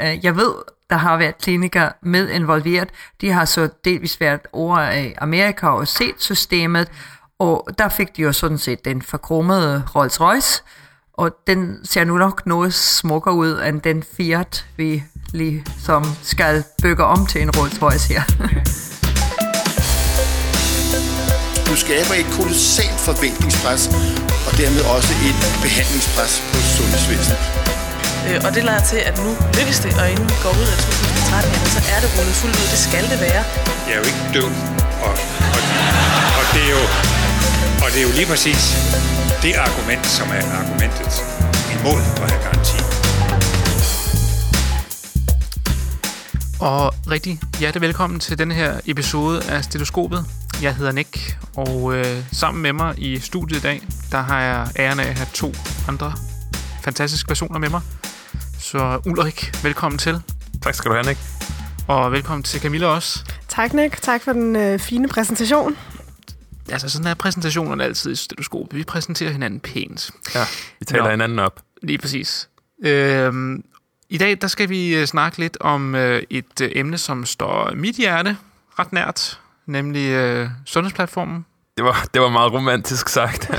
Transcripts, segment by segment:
øh, jeg ved, der har været klinikker med involveret. De har så delvis været over i Amerika og set systemet, og der fik de jo sådan set den forkromede Rolls-Royce, og den ser nu nok noget smukkere ud end den Fiat, vi ligesom skal bygge om til en Rolls-Royce her. Du skaber et kolossalt forventningspres, og dermed også et behandlingspres på sundhedsvæsenet. Øh, og det lader til, at nu lykkes det, og inden vi går ud af 2013, så er det rullet fuldt ud. Det skal det være. Jeg er jo ikke død, og, og, og det er jo og det er jo lige præcis det argument, som er argumentet imod at have garanti. Og rigtig hjertelig velkommen til denne her episode af Stetoskopet. Jeg hedder Nick, og øh, sammen med mig i studiet i dag, der har jeg æren af at have to andre fantastiske personer med mig. Så Ulrik, velkommen til. Tak skal du have, Nick. Og velkommen til Camilla også. Tak, Nick. Tak for den øh, fine præsentation. Altså, sådan er præsentationerne altid i stetoskopet. Vi præsenterer hinanden pænt. Ja, vi taler Nå. hinanden op. Lige præcis. Øhm, I dag der skal vi øh, snakke lidt om øh, et øh, emne, som står mit hjerte ret nært, nemlig øh, sundhedsplatformen. Det var, det var meget romantisk sagt.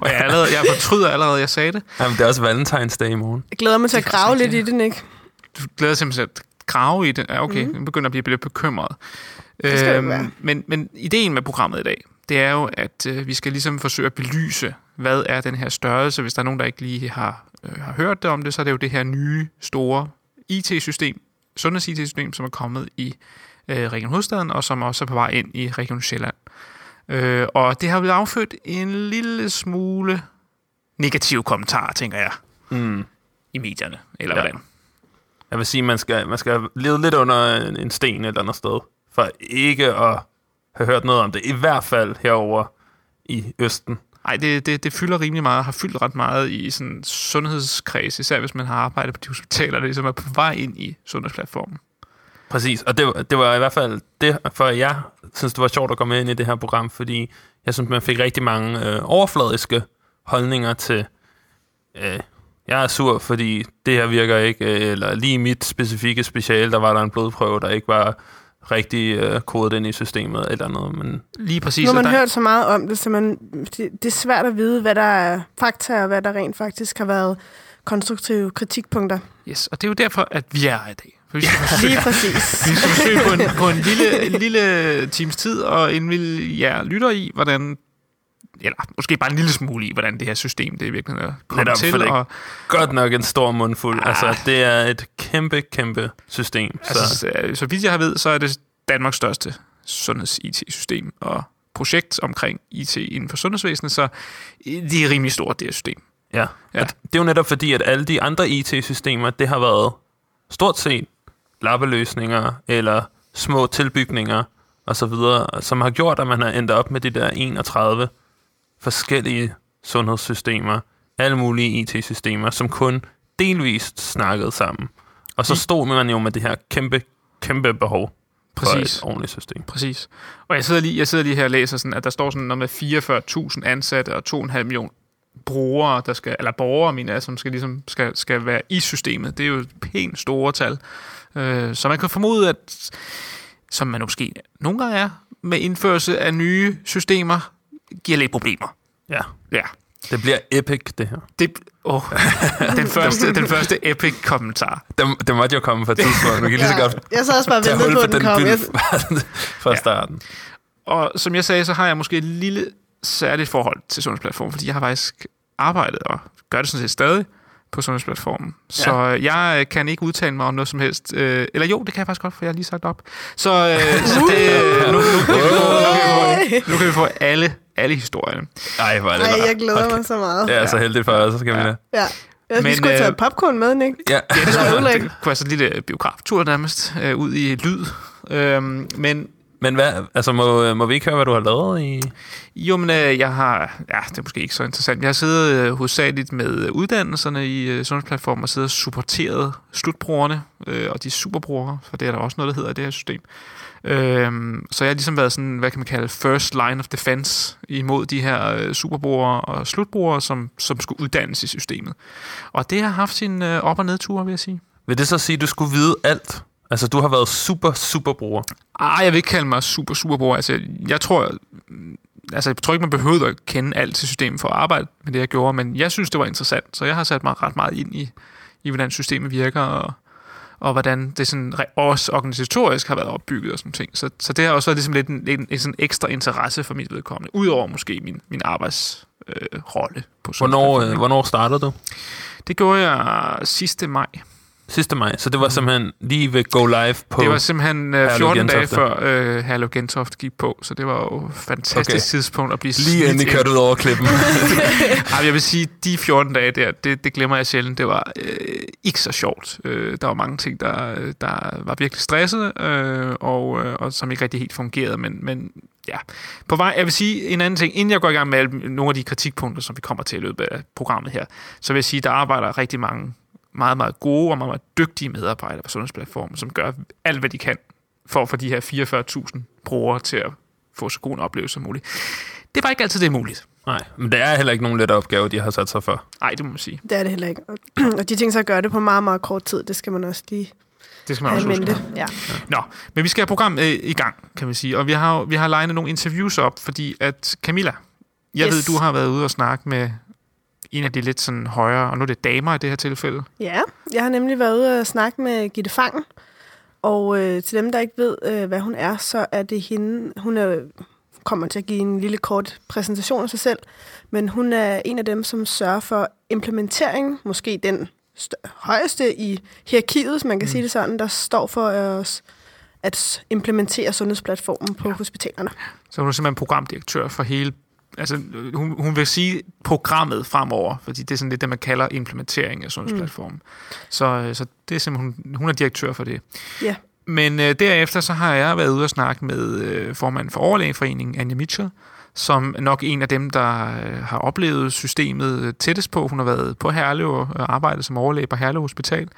Og jeg, allerede, jeg fortryder allerede, at jeg sagde det. Jamen, det er også Valentine's Day i morgen. Jeg glæder mig til at grave lidt i det, Nick. Du glæder dig simpelthen til at grave i det. Ja, okay, mm. jeg begynder at blive lidt bekymret. Det skal det være. men, men ideen med programmet i dag, det er jo, at øh, vi skal ligesom forsøge at belyse, hvad er den her størrelse. Hvis der er nogen, der ikke lige har, øh, har hørt det om det, så er det jo det her nye, store IT-system, sundheds-IT-system, som er kommet i øh, Region Hovedstaden, og som også er på vej ind i Region Sjælland. Øh, og det har vel affødt en lille smule negative kommentarer, tænker jeg, Mm. i medierne, eller Ja. hvordan? Jeg vil sige, man skal, man skal lede lidt under en, en sten et eller andet sted, for ikke at have hørt noget om det. I hvert fald herover i Østen. Nej, det, det, det fylder rimelig meget, har fyldt ret meget i sådan sundhedskreds, især hvis man har arbejdet på de hospitaler, der ligesom er på vej ind i sundhedsplatformen. Præcis, og det, det var i hvert fald det, for jeg synes, det var sjovt at komme ind i det her program, fordi jeg synes, man fik rigtig mange øh, overfladiske holdninger til, øh, jeg er sur, fordi det her virker ikke, øh, eller lige i mit specifikke speciale, der var der en blodprøve, der ikke var rigtig øh, kodet ind i systemet eller noget, men Lige præcis. Nu har og man der, hørt så meget om det, så man, det, det er svært at vide, hvad der er fakta, og hvad der rent faktisk har været konstruktive kritikpunkter. yes, og det er jo derfor, at vi er i dag. For vi skal forsøge, Lige præcis. vi skal forsøge på en, på en lille, en lille times tid, og indvilde jer lytter i, hvordan eller måske bare en lille smule i, hvordan det her system det i virkeligheden er kommet Netop, for til. det er Og, godt nok en stor mundfuld. Ah. Altså, det er et kæmpe, kæmpe system. Så, altså, så, så vidt jeg har ved, så er det Danmarks største sundheds-IT-system og projekt omkring IT inden for sundhedsvæsenet, så det er rimelig stort, det her system. Ja, Ja. ja. det er jo netop fordi, at alle de andre IT-systemer, det har været stort set lappeløsninger eller små tilbygninger og så videre, som har gjort, at man har endt op med de der 31 forskellige sundhedssystemer, alle mulige IT-systemer, som kun delvist snakkede sammen. Og så Mm. stod man jo med det her kæmpe, kæmpe behov Præcis. for et ordentligt system. Præcis. Og jeg sidder lige, jeg sidder lige her og læser sådan, at der står sådan noget med 44.000 ansatte og 2,5 millioner brugere, der skal, eller borgere, mener jeg, som skal, ligesom, skal, skal være i systemet. Det er jo et pænt store tal. Øh, så man kan formode, at som man måske nogle gange er, med indførelse af nye systemer, giver lidt problemer. Ja, Ja. det bliver epic, det her. Det, oh, den, første, den første epic kommentar. Det, det måtte jo komme fra tidspunkt. Nu kan lige så godt Jeg sad også bare hul på, den den kom. Jeg, byld fra Ja. starten. Og som jeg sagde, så har jeg måske et lille særligt forhold til Sundhedsplatformen, fordi jeg har faktisk arbejdet og gør det sådan set stadig på Sundhedsplatformen. Ja. Så jeg øh, kan ikke udtale mig om noget som helst. Øh, eller jo, det kan jeg faktisk godt, for jeg har lige sagt op. Så, øh, så det, nu, nu, kan vi få, nu, kan vi få, nu kan vi få alle, alle historierne. Ej, hvor er det ej, jeg glæder Okay. mig så meget. Det er så heldigt for os, så skal vi Ja. det. Ja. Jeg Men, skulle øh, tage popcorn med, Nick. Ja. Ja, det, skulle, det kunne være sådan en lille biograftur nærmest, øh, ud i lyd. Øhm, men Men hvad, altså, må, må vi ikke høre, hvad du har lavet i... Jo, men øh, jeg har... Ja, det er måske ikke så interessant. Jeg har siddet øh, hovedsageligt med øh, uddannelserne i øh, sundhedsplatformen og siddet og supporteret slutbrugerne øh, og de superbrugere, for det er der også noget, der hedder i det her system. Øhm, så jeg har ligesom været sådan, hvad kan man kalde, first line of defense imod de her øh, superbrugere og slutbrugere, som, som skulle uddannes i systemet. Og det har haft sin øh, op- og nedture, vil jeg sige. vil det så sige, at du skulle vide alt? Altså, du har været super, super bruger. Ah, jeg vil ikke kalde mig super, super bruger. Altså, jeg tror, altså, jeg tror ikke, man behøvede at kende alt til systemet for at arbejde med det, jeg gjorde, men jeg synes, det var interessant, så jeg har sat mig ret meget ind i, i hvordan systemet virker, og, og hvordan det sådan, også organisatorisk har været opbygget og sådan ting. Så, så det har også været ligesom lidt en, en, en sådan ekstra interesse for mit vedkommende, udover måske min, min arbejdsrolle øh, rolle på Hvornår, øh, hvornår startede du? Det gjorde jeg sidste maj. Sidste maj. Så det var simpelthen lige ved Go Live på... Det var simpelthen øh, Herlev 14 dage Gentofte. før øh, Herlev Gentoft gik på, så det var jo et fantastisk Okay. tidspunkt at blive lige inden kørte ud over klippen. Ej, jeg vil sige, de 14 dage der, det, det glemmer jeg sjældent. Det var øh, ikke så sjovt. Øh, der var mange ting, der, der var virkelig stresset, øh, og, øh, og som ikke rigtig helt fungerede. Men, men ja, på vej, jeg vil sige en anden ting. Inden jeg går i gang med alle- nogle af de kritikpunkter, som vi kommer til i løbet af programmet her, så vil jeg sige, der arbejder rigtig mange meget, meget gode og meget, meget dygtige medarbejdere på Sundhedsplatformen, som gør alt, hvad de kan for at få de her 44.000 brugere til at få så god en oplevelse som muligt. Det var ikke altid det er muligt. Nej, men det er heller ikke nogen let opgave, de har sat sig for. Nej, det må man sige. Det er det heller ikke. Og- de ting så at gøre det på meget, meget kort tid, det skal man også lige Det skal man også huske. mente. Ja. Nå, men vi skal have programmet øh, i gang, kan man sige. Og vi har, vi har legnet nogle interviews op, fordi at Camilla, jeg Yes. ved, du har været ude og snakke med en af de lidt sådan højere, og nu er det damer i det her tilfælde. ja, jeg har nemlig været ude og snakke med Gitte Fangen. Og øh, til dem, der ikke ved, øh, hvad hun er, så er det hende. Hun er, kommer til at give en lille kort præsentation af sig selv. Men hun er en af dem, som sørger for implementering, måske den st- højeste i hierarkiet, hvis man kan mm. sige det sådan, der står for os at implementere sundhedsplatformen på ja. hospitalerne. Så hun er simpelthen programdirektør for hele... Altså, øh, hun, hun vil sige programmet fremover, fordi det er sådan lidt det, man kalder implementering af sundhedsplatformen. Mm. Så, øh, så det er simpelthen, hun er direktør for det. Ja. Men øh, derefter så har jeg været ude og snakke med øh, formanden for Overlægeforeningen, Anja Mitchell, som nok en af dem, der øh, har oplevet systemet øh, tættest på. Hun har været på Herlev og arbejdet som overlæge på Herlev Hospital.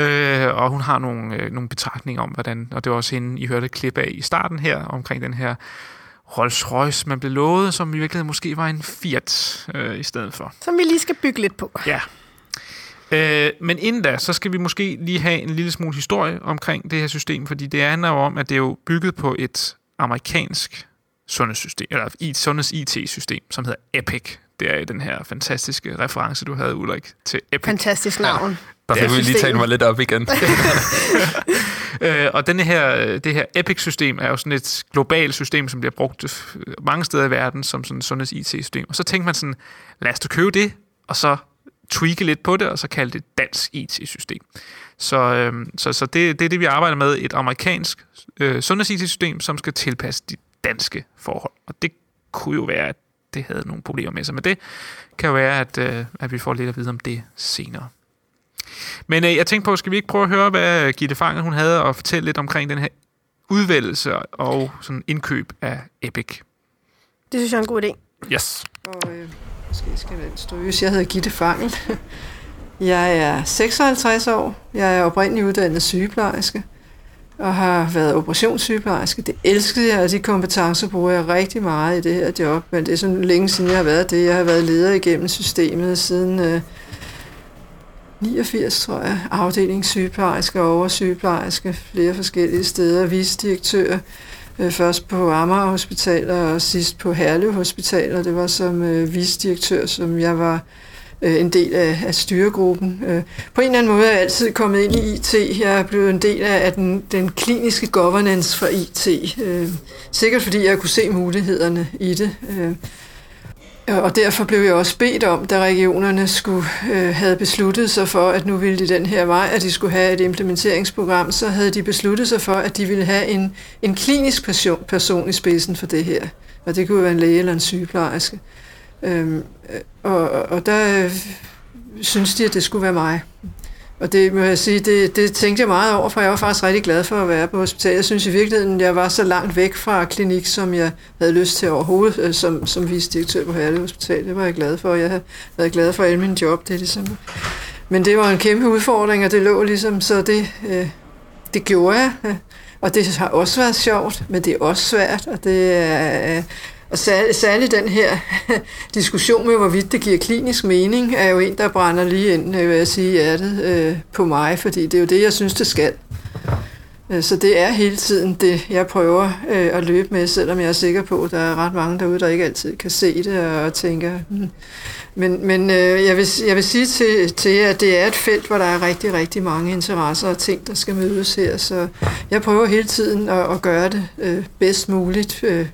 Øh, og hun har nogle, øh, nogle betragtninger om, hvordan, og det var også hende, I hørte et klip af i starten her, omkring den her Rolls Royce, man blev lovet, som i virkeligheden måske var en Fiat øh, i stedet for. Som vi lige skal bygge lidt på. Ja. Øh, men inden da, så skal vi måske lige have en lille smule historie omkring det her system, fordi det handler jo om, at det er jo bygget på et amerikansk sundhedssystem, eller et sundheds-IT-system, som hedder Epic. Det er den her fantastiske reference, du havde, Ulrik, til Epic. Fantastisk navn. Der Det fik er vi lige talt mig lidt op igen. Øh, og denne her, det her Epic-system er jo sådan et globalt system, som bliver brugt mange steder i verden som sådan et sundheds-IT-system. Og så tænkte man sådan, lad os da købe det, og så tweake lidt på det, og så kalde det dansk IT-system. Så, øh, så, så det, det er det, vi arbejder med, et amerikansk øh, sundheds-IT-system, som skal tilpasse de danske forhold. Og det kunne jo være, at det havde nogle problemer med sig. Men det kan jo være, at, øh, at vi får lidt at vide om det senere. Men øh, jeg tænkte på, skal vi ikke prøve at høre, hvad Gitte Fanger hun havde at fortælle lidt omkring den her udvælgelse og sådan indkøb af Epic. Det synes jeg er en god idé. Yes. Og øh, måske skal den stryges. Jeg hedder Gitte Fangel. Jeg er 56 år. Jeg er oprindeligt uddannet sygeplejerske og har været operationssygeplejerske. Det elskede jeg, og de kompetencer bruger jeg rigtig meget i det her job. Men det er sådan længe siden, jeg har været det. Jeg har været leder igennem systemet siden øh, 89, tror jeg. Afdelingssygeplejerske og oversygeplejerske flere forskellige steder. visdirektør, øh, først på Amager Hospital og sidst på Herlev Hospital, og det var som øh, visdirektør, som jeg var øh, en del af, af styregruppen. Øh, på en eller anden måde er jeg altid kommet ind i IT. Jeg er blevet en del af den, den kliniske governance for IT. Øh, sikkert fordi jeg kunne se mulighederne i det. Øh, og derfor blev jeg også bedt om, da regionerne skulle øh, havde besluttet sig for, at nu ville de den her vej, at de skulle have et implementeringsprogram, så havde de besluttet sig for, at de ville have en, en klinisk person, person i spidsen for det her. Og det kunne være en læge eller en sygeplejerske. Øhm, øh, og, og der øh, synes de, at det skulle være mig. Og det må jeg sige, det, det tænkte jeg meget over, for jeg var faktisk rigtig glad for at være på hospitalet. Jeg synes i virkeligheden, jeg var så langt væk fra klinik, som jeg havde lyst til overhovedet, øh, som, som vicedirektør på Herlev Hospital. Det var jeg glad for, jeg havde været glad for alle mine job. Det er ligesom. Men det var en kæmpe udfordring, og det lå ligesom, så det, øh, det gjorde jeg. Og det har også været sjovt, men det er også svært, og det er, og særligt, den her diskussion med, hvorvidt det giver klinisk mening, er jo en, der brænder lige ind, øh, vil jeg sige, hjertet øh, på mig, fordi det er jo det, jeg synes, det skal. Øh, så det er hele tiden det, jeg prøver øh, at løbe med, selvom jeg er sikker på, at der er ret mange derude, der ikke altid kan se det og tænker... Hmm. Men, men øh, jeg, vil, jeg vil sige til, til jer, at det er et felt, hvor der er rigtig, rigtig mange interesser og ting, der skal mødes her. Så jeg prøver hele tiden at, at gøre det øh, bedst muligt øh,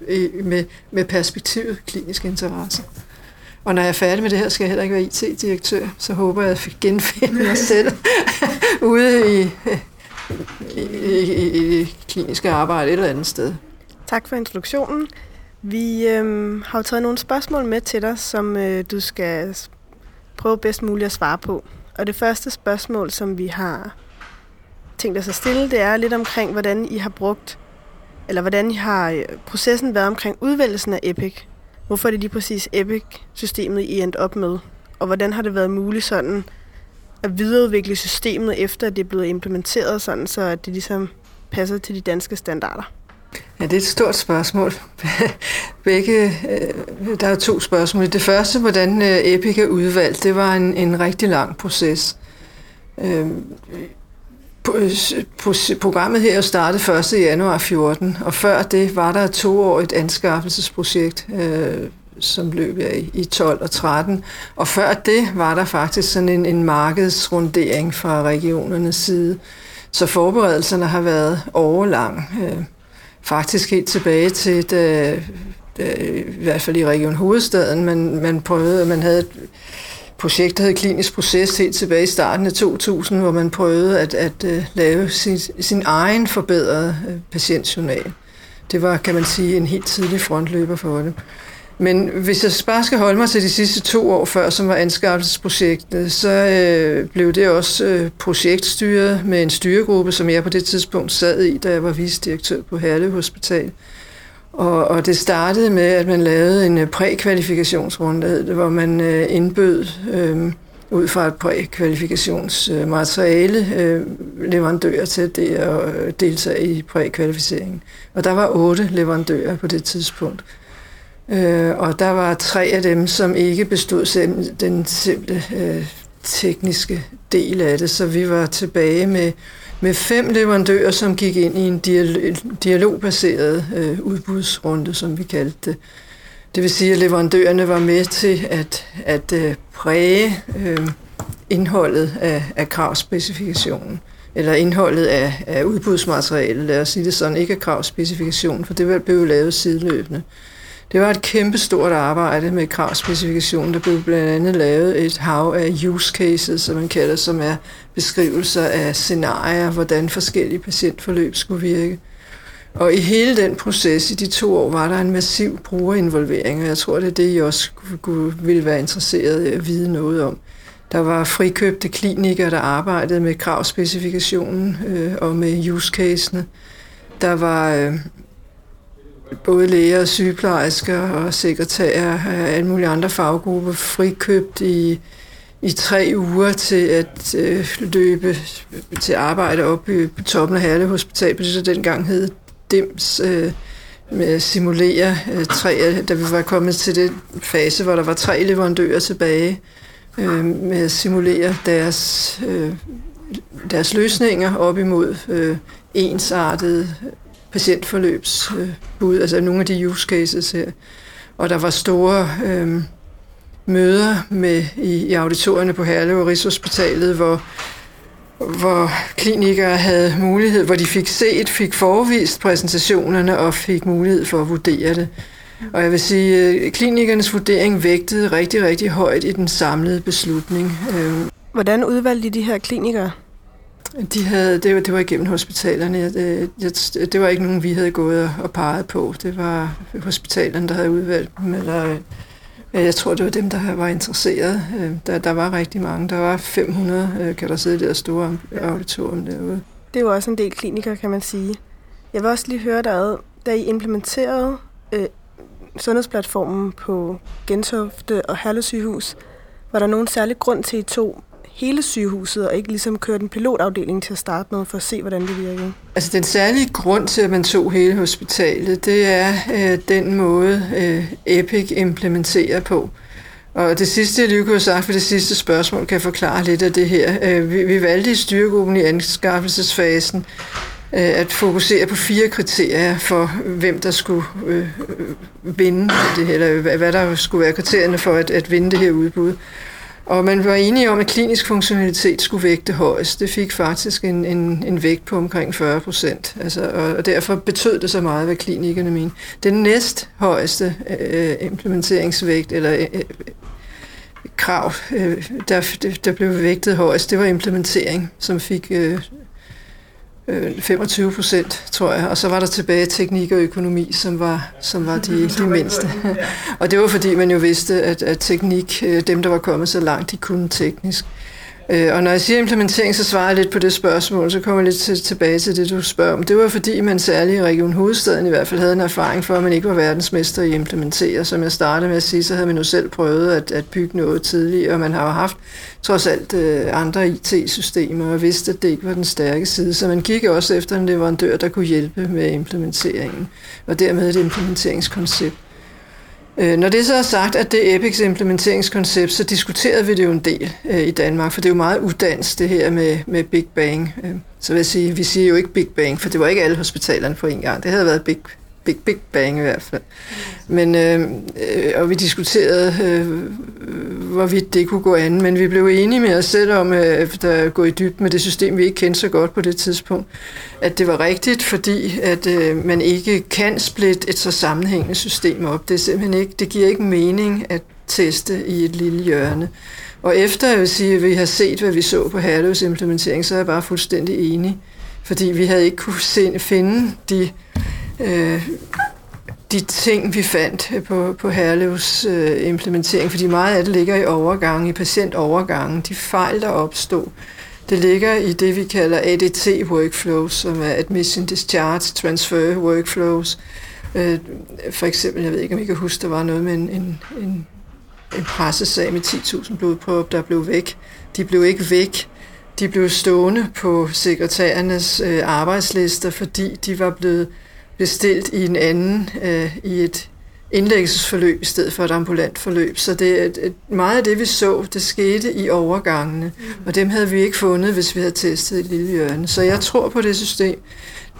med, med perspektivet klinisk interesse. Og når jeg er færdig med det her, skal jeg heller ikke være IT-direktør, så håber jeg, at jeg genfinde mig selv ude i, i, i, i kliniske arbejde et eller andet sted. Tak for introduktionen. Vi øh, har jo taget nogle spørgsmål med til dig, som øh, du skal prøve bedst muligt at svare på. Og det første spørgsmål, som vi har tænkt os at stille, det er lidt omkring, hvordan I har brugt, eller hvordan I har øh, processen været omkring udvælgelsen af Epic. Hvorfor er det lige præcis Epic-systemet, I endte op med? Og hvordan har det været muligt sådan at videreudvikle systemet, efter at det er blevet implementeret, sådan så at det ligesom passer til de danske standarder? Ja, det er et stort spørgsmål. Begge, øh, der er to spørgsmål. Det første, hvordan øh, Epic er udvalgt, det var en, en rigtig lang proces. Øh, programmet her startede 1. januar 14, og før det var der et toårigt anskaffelsesprojekt, øh, som løb i, i 12 og 13. Og før det var der faktisk sådan en, en markedsrundering fra regionernes side. Så forberedelserne har været overlang. Øh. Faktisk helt tilbage til, da, da, i hvert fald i Region Hovedstaden, man, man prøvede, man havde et projekt, der hed Klinisk Proces, helt tilbage i starten af 2000, hvor man prøvede at, at, at lave sin, sin egen forbedrede øh, patientjournal. Det var, kan man sige, en helt tidlig frontløber for det. Men hvis jeg bare skal holde mig til de sidste to år før, som var anskaffelsesprojektet, så øh, blev det også øh, projektstyret med en styregruppe, som jeg på det tidspunkt sad i, da jeg var vicedirektør på Herlev Hospital. Og, og det startede med, at man lavede en øh, prækvalifikationsrunde, hvor man øh, indbød øh, ud fra et prækvalifikationsmateriale øh, leverandører til at øh, deltage i prækvalificeringen. Og der var otte leverandører på det tidspunkt. Øh, og der var tre af dem, som ikke bestod den simple øh, tekniske del af det, så vi var tilbage med, med fem leverandører, som gik ind i en dialog, dialogbaseret øh, udbudsrunde, som vi kaldte det. Det vil sige, at leverandørerne var med til at, at øh, præge øh, indholdet af, af kravspecifikationen eller indholdet af, af udbudsmaterialet, lad os sige det sådan, ikke af kravspecifikationen, for det blev lavet sideløbende. Det var et kæmpestort arbejde med kravspecifikationen. Der blev blandt andet lavet et hav af use cases, som man kalder, som er beskrivelser af scenarier, hvordan forskellige patientforløb skulle virke. Og i hele den proces i de to år var der en massiv brugerinvolvering, og jeg tror, det er det, I også ville være interesseret i at vide noget om. Der var frikøbte klinikere, der arbejdede med kravspecifikationen øh, og med use casene. Der var øh, både læger og sygeplejersker og sekretærer og alle mulige andre faggrupper frikøbt i, i tre uger til at øh, løbe til arbejde op i, på toppen af Herlev Hospital, på det så dengang hed DIMS, øh, med at simulere øh, tre, da vi var kommet til den fase, hvor der var tre leverandører tilbage, øh, med at simulere deres, øh, deres løsninger op imod øh, ensartede patientforløbsbud, øh, altså nogle af de use cases her. Og der var store øh, møder med i, i auditorierne på Herlev og Rigshospitalet, hvor, hvor klinikere havde mulighed, hvor de fik set, fik forvist præsentationerne og fik mulighed for at vurdere det. Og jeg vil sige, at klinikernes vurdering vægtede rigtig, rigtig højt i den samlede beslutning. Øh. Hvordan udvalgte de de her klinikere? De havde, det, var, det var igennem hospitalerne. Øh, det, det var ikke nogen, vi havde gået og peget på. Det var hospitalerne, der havde udvalgt dem. Eller, øh, jeg tror, det var dem, der var interesseret. Øh, der, der var rigtig mange. Der var 500, kan der sidde der store auditorium derude. Det er jo også en del klinikker, kan man sige. Jeg vil også lige høre dig, da I implementerede øh, sundhedsplatformen på Gentofte og Herlev sygehus, var der nogen særlig grund til, at I tog hele sygehuset, og ikke ligesom kørte en pilotafdeling til at starte med, for at se, hvordan det virkede? Altså den særlige grund til, at man tog hele hospitalet, det er øh, den måde, øh, Epic implementerer på. Og det sidste, jeg lige kunne have sagt for det sidste spørgsmål, kan forklare lidt af det her. Øh, vi, vi valgte i styregruppen i anskaffelsesfasen øh, at fokusere på fire kriterier for, hvem der skulle øh, vinde det her, eller hvad der skulle være kriterierne for at, at vinde det her udbud. Og man var enige om, at klinisk funktionalitet skulle vægte højst. Det fik faktisk en, en, en vægt på omkring 40 procent. Altså, og, og derfor betød det så meget, hvad klinikerne mente. Den næst højeste øh, implementeringsvægt, eller øh, øh krav, øh, der, der blev vægtet højst, det var implementering, som fik øh, 25 procent, tror jeg. Og så var der tilbage teknik og økonomi, som var, som var de, de mindste. og det var fordi, man jo vidste, at, at teknik, øh, dem der var kommet så langt, de kunne teknisk. Øh, og når jeg siger implementering, så svarer jeg lidt på det spørgsmål, så kommer jeg lidt til, tilbage til det, du spørger om. Det var fordi, man særligt i Region Hovedstaden i hvert fald havde en erfaring for, at man ikke var verdensmester i at implementere. Som jeg startede med at sige, så havde man jo selv prøvet at, at bygge noget tidligere, og man har jo haft trods alt øh, andre IT-systemer, og vidste, at det ikke var den stærke side. Så man gik også efter en leverandør, der kunne hjælpe med implementeringen, og dermed et implementeringskoncept. Øh, når det så er sagt, at det er Epics implementeringskoncept, så diskuterede vi det jo en del øh, i Danmark, for det er jo meget uddans, det her med, med Big Bang. Øh, så vil jeg sige, vi siger jo ikke Big Bang, for det var ikke alle hospitalerne på en gang. Det havde været Big Big, Big Bang i hvert fald. Men, øh, øh, og vi diskuterede, øh, hvorvidt det kunne gå an, men vi blev enige med os selv om, øh, efter at gå i dyb med det system, vi ikke kendte så godt på det tidspunkt, at det var rigtigt, fordi at øh, man ikke kan splitte et så sammenhængende system op. Det, er simpelthen ikke, det giver ikke mening at teste i et lille hjørne. Og efter jeg vil sige, at vi har set, hvad vi så på Herlevs implementering, så er jeg bare fuldstændig enig. Fordi vi havde ikke kunne se, finde de øh, de ting, vi fandt øh, på, på Herlevs øh, implementering, fordi meget af det ligger i overgangen, i patientovergangen, de fejl, der opstod. Det ligger i det, vi kalder ADT-workflows, som er Admission Discharge Transfer Workflows. Øh, for eksempel, jeg ved ikke, om I kan huske, der var noget med en, en, en, en pressesag med 10.000 blodprøver, der blev væk. De blev ikke væk. De blev stående på sekretærernes øh, arbejdslister, fordi de var blevet bestilt i en anden, øh, i et indlæggelsesforløb i stedet for et ambulant forløb. Så det, et, meget af det, vi så, det skete i overgangene, mm. og dem havde vi ikke fundet, hvis vi havde testet et lille hjørne. Så jeg tror på det system.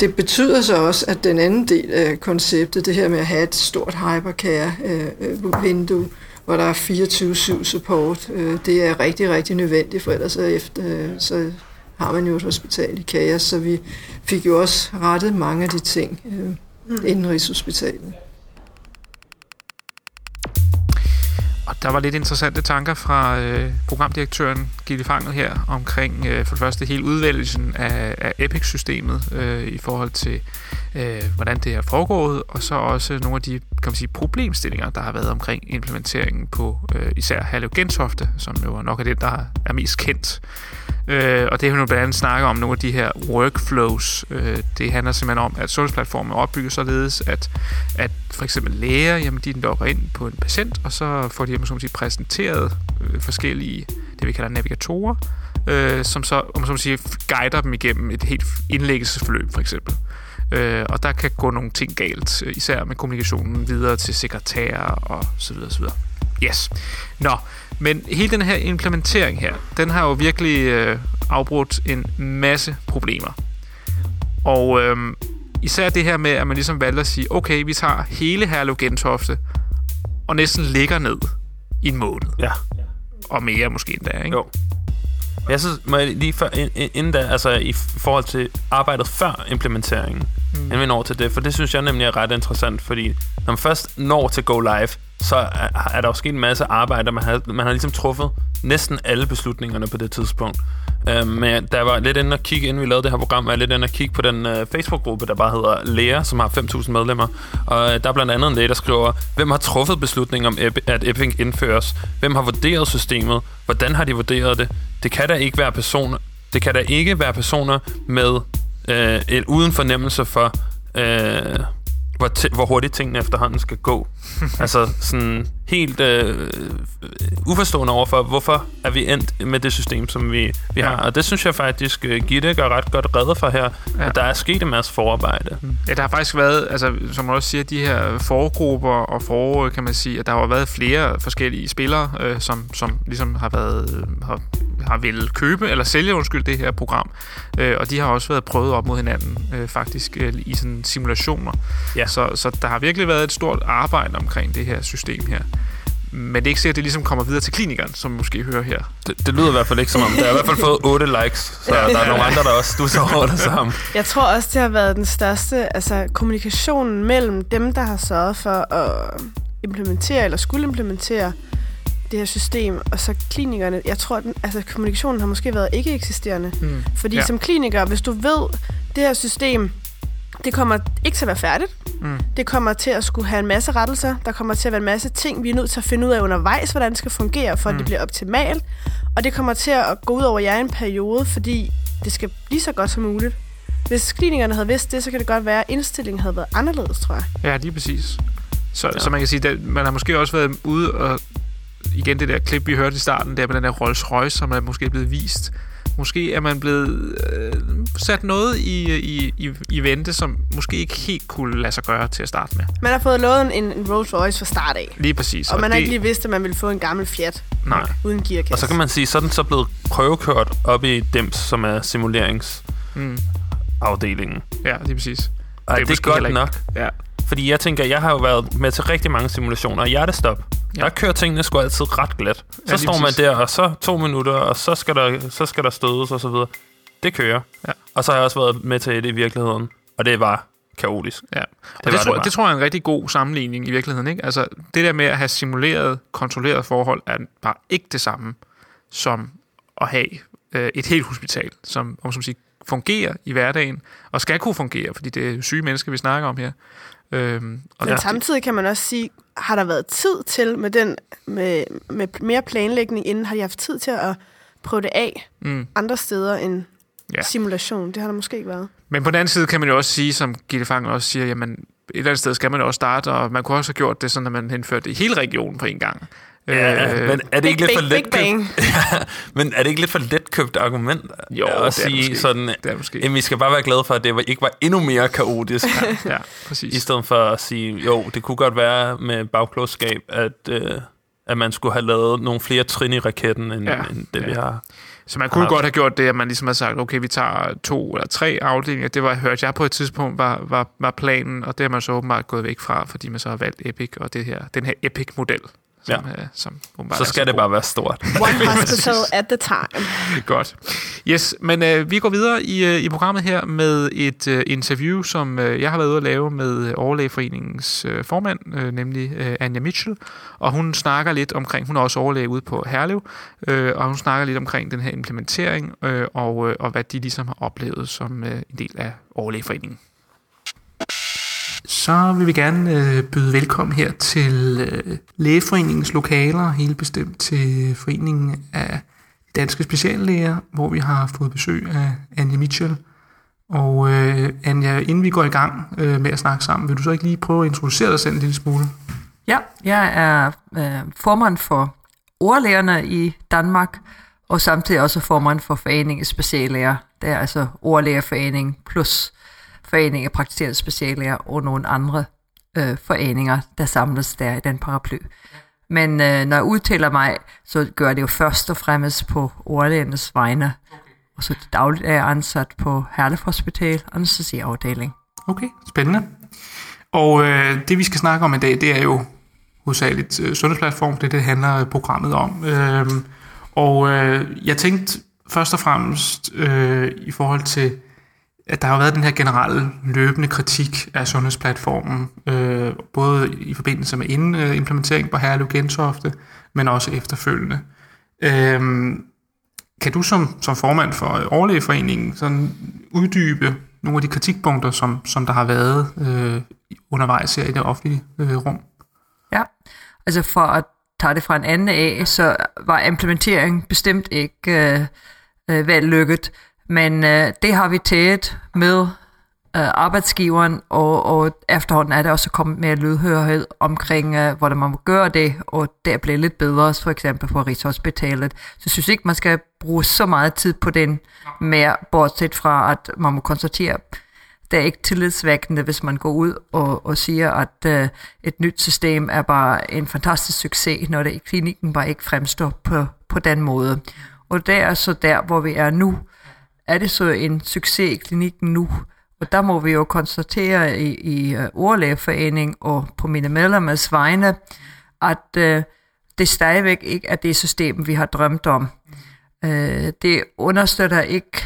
Det betyder så også, at den anden del af konceptet, det her med at have et stort hypercare-vindue, øh, hvor der er 24-7 support, øh, det er rigtig, rigtig nødvendigt, for ellers så, efter, øh, så har man jo et hospital i kaos, så vi fik jo også rettet mange af de ting øh, mm. inden Rigshospitalet. Og der var lidt interessante tanker fra øh, programdirektøren Gilly Fanget her omkring øh, for det første hele udvælgelsen af, af Epic-systemet øh, i forhold til, øh, hvordan det er foregået, og så også nogle af de kan man sige, problemstillinger, der har været omkring implementeringen på øh, især Hallev Gentofte, som jo nok er det, der er mest kendt. Øh, og det har vi nu blandt andet snakket om nogle af de her workflows. Øh, det handler simpelthen om, at sundhedsplatformen er opbygget således, at, at for eksempel læger, jamen, de logger ind på en patient, og så får de som sige, præsenteret øh, forskellige, det vi kalder navigatorer, øh, som så om som siger, guider dem igennem et helt indlæggelsesforløb, for eksempel. Øh, og der kan gå nogle ting galt, øh, især med kommunikationen videre til sekretærer og så videre, så videre. Yes. Nå, men hele den her implementering her, den har jo virkelig øh, afbrudt en masse problemer. Og øh, især det her med, at man ligesom valgte at sige, okay, vi tager hele Herlev Gentofte og næsten ligger ned i en måned. Ja. Og mere måske endda, ikke? Jo. Jeg synes, må jeg lige før, inden da, altså i forhold til arbejdet før implementeringen, mm. inden vi når til det, for det synes jeg nemlig er ret interessant, fordi når man først når til Go Live, så er, er der jo sket en masse arbejde, man har, man har ligesom truffet næsten alle beslutningerne på det tidspunkt. Øh, men der var lidt inde at kigge, inden vi lavede det her program, var jeg lidt inde at kigge på den øh, Facebook-gruppe, der bare hedder Læger, som har 5.000 medlemmer. Og øh, der er blandt andet en læge, der skriver, hvem har truffet beslutningen om, at Epping indføres? Hvem har vurderet systemet? Hvordan har de vurderet det? Det kan da ikke være personer, det kan da ikke være personer med øh, en uden fornemmelse for, Øh, hvor, t- hvor hurtigt tingene efterhånden skal gå. altså sådan helt øh, uforstående overfor, hvorfor er vi endt med det system, som vi, vi Ja. har. Og det synes jeg faktisk, øh, Gitte gør ret godt redde for her, Ja. at der er sket en masse forarbejde. Ja, der har faktisk været, altså, som man også siger, de her forgrupper og for, kan man sige, at der har været flere forskellige spillere, øh, som, som ligesom har været, øh, har, har vil købe eller sælge, undskyld, det her program. Øh, og de har også været prøvet op mod hinanden, øh, faktisk, øh, i sådan simulationer. Ja. Så, så der har virkelig været et stort arbejde omkring det her system her. Men det er ikke sikkert, at det ligesom kommer videre til klinikeren, som måske hører her. Det, det lyder i hvert fald ikke som om. Der har i hvert fald fået 8 likes, så der er nogle andre, der også stusser over det samme. Jeg tror også, det har været den største altså, kommunikationen mellem dem, der har sørget for at implementere eller skulle implementere det her system, og så klinikerne. Jeg tror, at den, altså, kommunikationen har måske været ikke eksisterende. Hmm. Fordi Ja. som kliniker, hvis du ved, det her system, det kommer ikke til at være færdigt. Mm. Det kommer til at skulle have en masse rettelser. Der kommer til at være en masse ting, vi er nødt til at finde ud af undervejs, hvordan det skal fungere, for at Mm. det bliver optimalt. Og det kommer til at gå ud over jer i en periode, fordi det skal blive så godt som muligt. Hvis klinikerne havde vidst det, så kan det godt være, at indstillingen havde været anderledes, tror jeg. Ja, lige præcis. Så. Ja. så man kan sige, at man har måske også været ude og igen det der klip, vi hørte i starten, der med den der Rolls Royce, som er måske blevet vist. Måske er man blevet øh, sat noget i, i, i, i vente, som måske ikke helt kunne lade sig gøre til at starte med. Man har fået lovet en, en Rolls Royce fra start af. Lige præcis. Og man har det, ikke lige vidst, at man ville få en gammel Fiat Nej. uden gearkasse. Og så kan man sige, så er den så blevet prøvekørt op i DEMS, som er simuleringsafdelingen. Mm, ja, lige præcis. Og Det er det er, det er godt ikke- nok. Ja. Fordi jeg tænker, jeg har jo været med til rigtig mange simulationer. og Hjertestop. Ja. Der kører tingene sgu altid ret glat. Så Ja, står man præcis. der, og så to minutter, og så skal der, så skal der stødes og så videre. Det kører. Ja. Og så har jeg også været med til det i virkeligheden. Og det var kaotisk. Ja, og Det det, var tror, det det tror jeg er en rigtig god sammenligning i virkeligheden. Ikke? Altså, det der med at have simuleret, kontrolleret forhold, er bare ikke det samme som at have øh, et helt hospital, som, om som siger, fungerer i hverdagen, og skal kunne fungere, fordi det er syge mennesker, vi snakker om her. Øhm, og Men der- samtidig kan man også sige, har der været tid til med den med, med mere planlægning inden, har de haft tid til at prøve det af Mm. andre steder end Ja. simulation? Det har der måske ikke været. Men på den anden side kan man jo også sige, som Gitte Fang også siger, jamen et eller andet sted skal man jo også starte, og man kunne også have gjort det sådan, at man indførte det i hele regionen på en gang. Ja, Øh, men er det ikke Big lidt for Big letkøbt? men er det ikke lidt for letkøbt argument Jo, at det sige måske. sådan, Det er måske. vi skal bare være glade for, at det var- ikke var endnu mere kaotisk, ja, i præcis. stedet for at sige, jo, det kunne godt være med bagklodskab, at, øh, at man skulle have lavet nogle flere trin i raketten, end, Ja, end det ja. vi har. Så man kunne har- godt have gjort det, at man ligesom har sagt, okay, vi tager to eller tre afdelinger. Det var, hørte jeg på et tidspunkt, var, var, var planen, og det har man så åbenbart gået væk fra, fordi man så har valgt Epic, og det her, den her Epic-model, som, ja. øh, som Så skal det god. bare være stort. One hospital at the time. Godt. Yes, men øh, vi går videre i, øh, i programmet her med et øh, interview, som øh, jeg har været ude at lave med øh, Overlægeforeningens øh, formand, øh, nemlig øh, Anja Mitchell. Og hun snakker lidt omkring, hun er også overlæge ude på Herlev, øh, og hun snakker lidt omkring den her implementering, øh, og, øh, og hvad de ligesom har oplevet som øh, en del af Overlægeforeningen. Så vil vi gerne øh, byde velkommen her til øh, Lægeforeningens lokaler, helt bestemt til Foreningen af Danske Speciallæger, hvor vi har fået besøg af Anja Mitchell. Og øh, Anja, inden vi går i gang øh, med at snakke sammen, vil du så ikke lige prøve at introducere dig selv en lille smule? Ja, jeg er øh, formand for ordlægerne i Danmark, og samtidig også formand for Foreningen af Speciallæger. Det er altså Ordlægerforening plus Foreningen af Praktiserende Speciallæger og nogle andre øh, foreninger, der samles der i den paraply. Men øh, når jeg udtaler mig, så gør jeg det jo først og fremmest på ordlægernes vegne. Og så dagligt er jeg ansat på Herlev Hospital, anestesiafdeling. Okay, spændende. Og øh, det vi skal snakke om i dag, det er jo hovedsageligt øh, sundhedsplatform, det det handler programmet om. Øh, og øh, jeg tænkte først og fremmest øh, i forhold til, at der har været den her generelle løbende kritik af sundhedsplatformen, øh, både i forbindelse med inden øh, implementering på Herlev Gentofte, men også efterfølgende. Øh, kan du som, som formand for øh, Overlægeforeningen sådan uddybe nogle af de kritikpunkter, som, som der har været øh, undervejs her i det offentlige øh, rum? Ja, altså for at tage det fra en anden af, så var implementeringen bestemt ikke øh, øh, vellykket, men øh, det har vi taget med øh, arbejdsgiveren, og, og efterhånden er der også kommet mere lydhørhed omkring, øh, hvordan man må gøre det, og det er blevet lidt bedre, for eksempel på Rigshospitalet. Så jeg synes ikke, man skal bruge så meget tid på den mere, bortset fra, at man må konstatere, det er ikke tillidsvækkende, hvis man går ud og, og siger, at øh, et nyt system er bare en fantastisk succes, når det i klinikken bare ikke fremstår på, på den måde. Og det er så der, hvor vi er nu. Er det så en succes i klinikken nu? Og der må vi jo konstatere i, i uh, Ordlægeforening og på mine medlemmers vegne, at uh, det stadigvæk ikke er det system, vi har drømt om. Uh, det understøtter ikke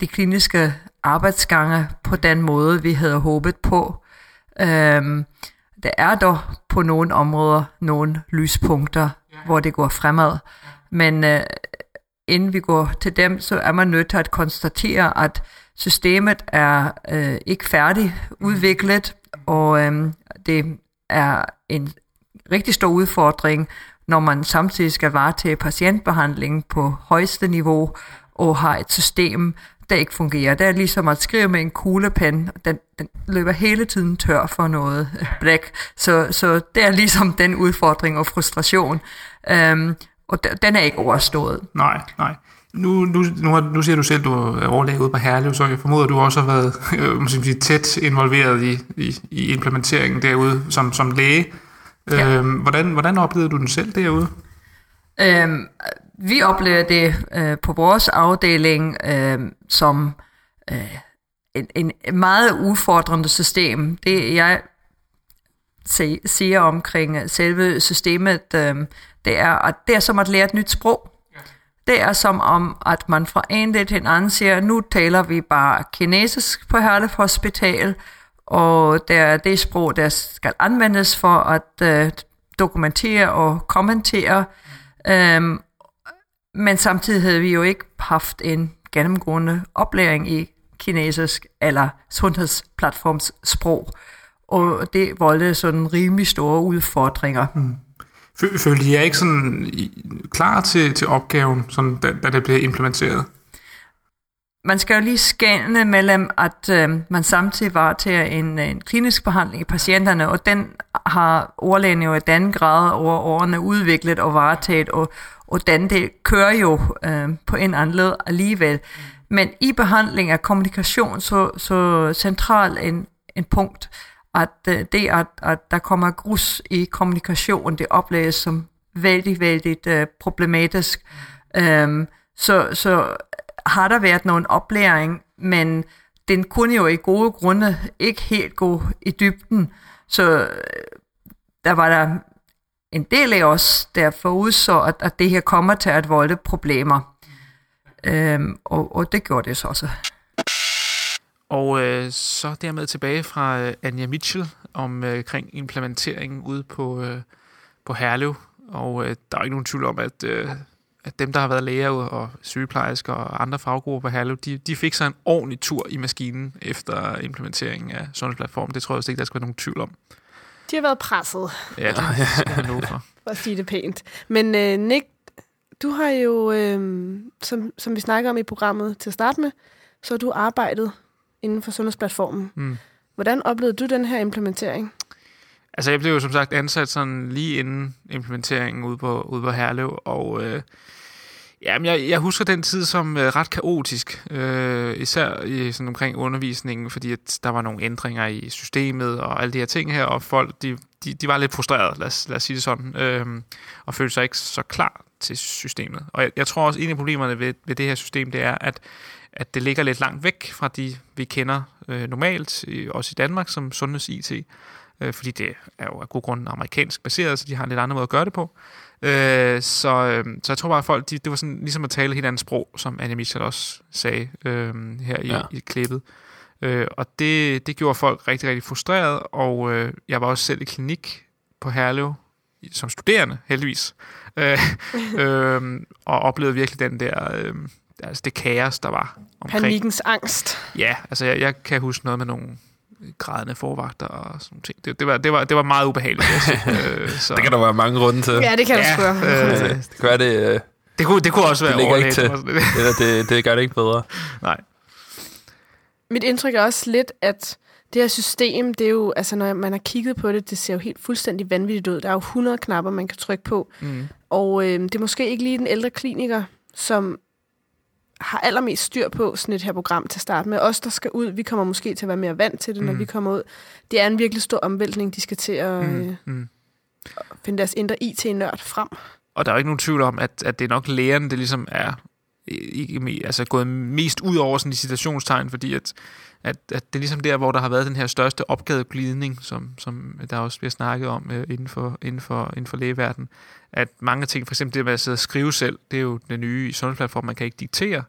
de kliniske arbejdsgange på den måde, vi havde håbet på. Uh, der er dog på nogle områder nogle lyspunkter, hvor det går fremad. Men uh, inden vi går til dem, så er man nødt til at konstatere, at systemet er øh, ikke færdig udviklet, og øh, det er en rigtig stor udfordring, når man samtidig skal varetage patientbehandling på højeste niveau og har et system, der ikke fungerer. Det er ligesom at skrive med en kuglepen, den, den løber hele tiden tør for noget blæk. Så, så det er ligesom den udfordring og frustration. Øhm, og den er ikke overstået. Nej, nej. Nu, nu, nu, nu siger du selv, at du er overlæge ude på Herlev, så jeg formoder, at du også har været øh, måske sige, tæt involveret i, i, i implementeringen derude som, som læge. Ja. Øhm, hvordan, hvordan oplevede du den selv derude? Øhm, vi oplever det øh, på vores afdeling øh, som øh, en, en meget udfordrende system. Det jeg siger omkring selve systemet, øh, det er, at det er som at lære et nyt sprog. Det er som om, at man fra en dag til en anden siger, nu taler vi bare kinesisk på Herlev Hospital, og det er det sprog, der skal anvendes for at uh, dokumentere og kommentere. Um, men samtidig havde vi jo ikke haft en gennemgående oplæring i kinesisk eller sundhedsplatformssprog, og det voldte sådan rimelig store udfordringer. Mm. Følte jeg ikke sådan klar til, til opgaven, sådan, da, da det blev implementeret? Man skal jo lige skænde mellem, at øh, man samtidig varetager en, øh, en klinisk behandling i patienterne, og den har overlægen jo i den grad over årene udviklet og varetaget, og, og den del kører jo øh, på en anden led alligevel. Men i behandling er kommunikation så, så central en, en punkt, at øh, det, at, at der kommer grus i kommunikation, det opleves som vældig, vældig uh, problematisk. Um, så, så har der været nogen oplæring, men den kunne jo i gode grunde ikke helt gå i dybden. Så øh, der var der en del af os, der forudså, at, at det her kommer til at volde problemer. Um, og, og det gjorde det så også. Og øh, så dermed tilbage fra øh, Anja Mitchell om øh, implementeringen ude på, øh, på Herlev. Og øh, der er ikke nogen tvivl om, at, øh, at dem, der har været læger og sygeplejersker og andre faggrupper på Herlev, de, de fik sig en ordentlig tur i maskinen efter implementeringen af sundhedsplatformen. Det tror jeg også ikke, der skal være nogen tvivl om. De har været presset. Ja, det skal jeg for. For at sige det pænt. Men øh, Nick, du har jo, øh, som, som vi snakker om i programmet til at starte med, så har du arbejdet inden for sundhedsplatformen. Mm. Hvordan oplevede du den her implementering? Altså, jeg blev jo som sagt ansat sådan lige inden implementeringen ude på, ude på Herlev, og øh, jamen, jeg, jeg husker den tid som øh, ret kaotisk, øh, især i, sådan omkring undervisningen, fordi at der var nogle ændringer i systemet og alle de her ting her, og folk, de, de, de var lidt frustrerede, lad os, lad os sige det sådan, øh, og følte sig ikke så klar til systemet. Og jeg, jeg tror også, en af problemerne ved, ved det her system, det er, at at det ligger lidt langt væk fra de, vi kender øh, normalt, øh, også i Danmark, som sundheds-IT. Øh, fordi det er jo af god grund amerikansk baseret, så de har en lidt anden måde at gøre det på. Øh, så, øh, så jeg tror bare, at folk, de, det var sådan ligesom at tale et helt andet sprog, som Anne Michel også sagde øh, her i, ja. i klippet. Øh, og det, det gjorde folk rigtig, rigtig frustreret, og øh, jeg var også selv i klinik på Herlev, som studerende, heldigvis. Øh, øh, og oplevede virkelig den der... Øh, altså det kaos, der var omkring. Panikkens angst. Ja, altså jeg, jeg kan huske noget med nogle grædende forvagter og sådan ting. Det, det, var, det, var, det var meget ubehageligt. øh, så. Det kan der være mange grunde til. Ja, det kan ja, du spørge. Øh, det kan være, det... Øh, det kunne, det kunne også være det ikke til. Eller det, det gør det ikke bedre. Nej. Mit indtryk er også lidt, at det her system, det er jo, altså når man har kigget på det, det ser jo helt fuldstændig vanvittigt ud. Der er jo 100 knapper, man kan trykke på. Mm. Og øh, det er måske ikke lige den ældre kliniker, som har allermest styr på sådan et her program til at starte med. Os, der skal ud, vi kommer måske til at være mere vant til det, når Mm. vi kommer ud. Det er en virkelig stor omvæltning, de skal til at Mm. øh, Mm. finde deres indre IT-nørd frem. Og der er jo ikke nogen tvivl om, at, at det er nok lægerne, det ligesom er ikke, altså gået mest ud over sådan i citationstegn, fordi at, at, at det er ligesom der, hvor der har været den her største opgaveglidning, som, som der også bliver snakket om øh, inden, for, inden, for, inden for lægeverdenen. At mange ting, for eksempel det med at sidde og skrive selv, det er jo det nye i sundhedsplatform, man kan ikke diktere.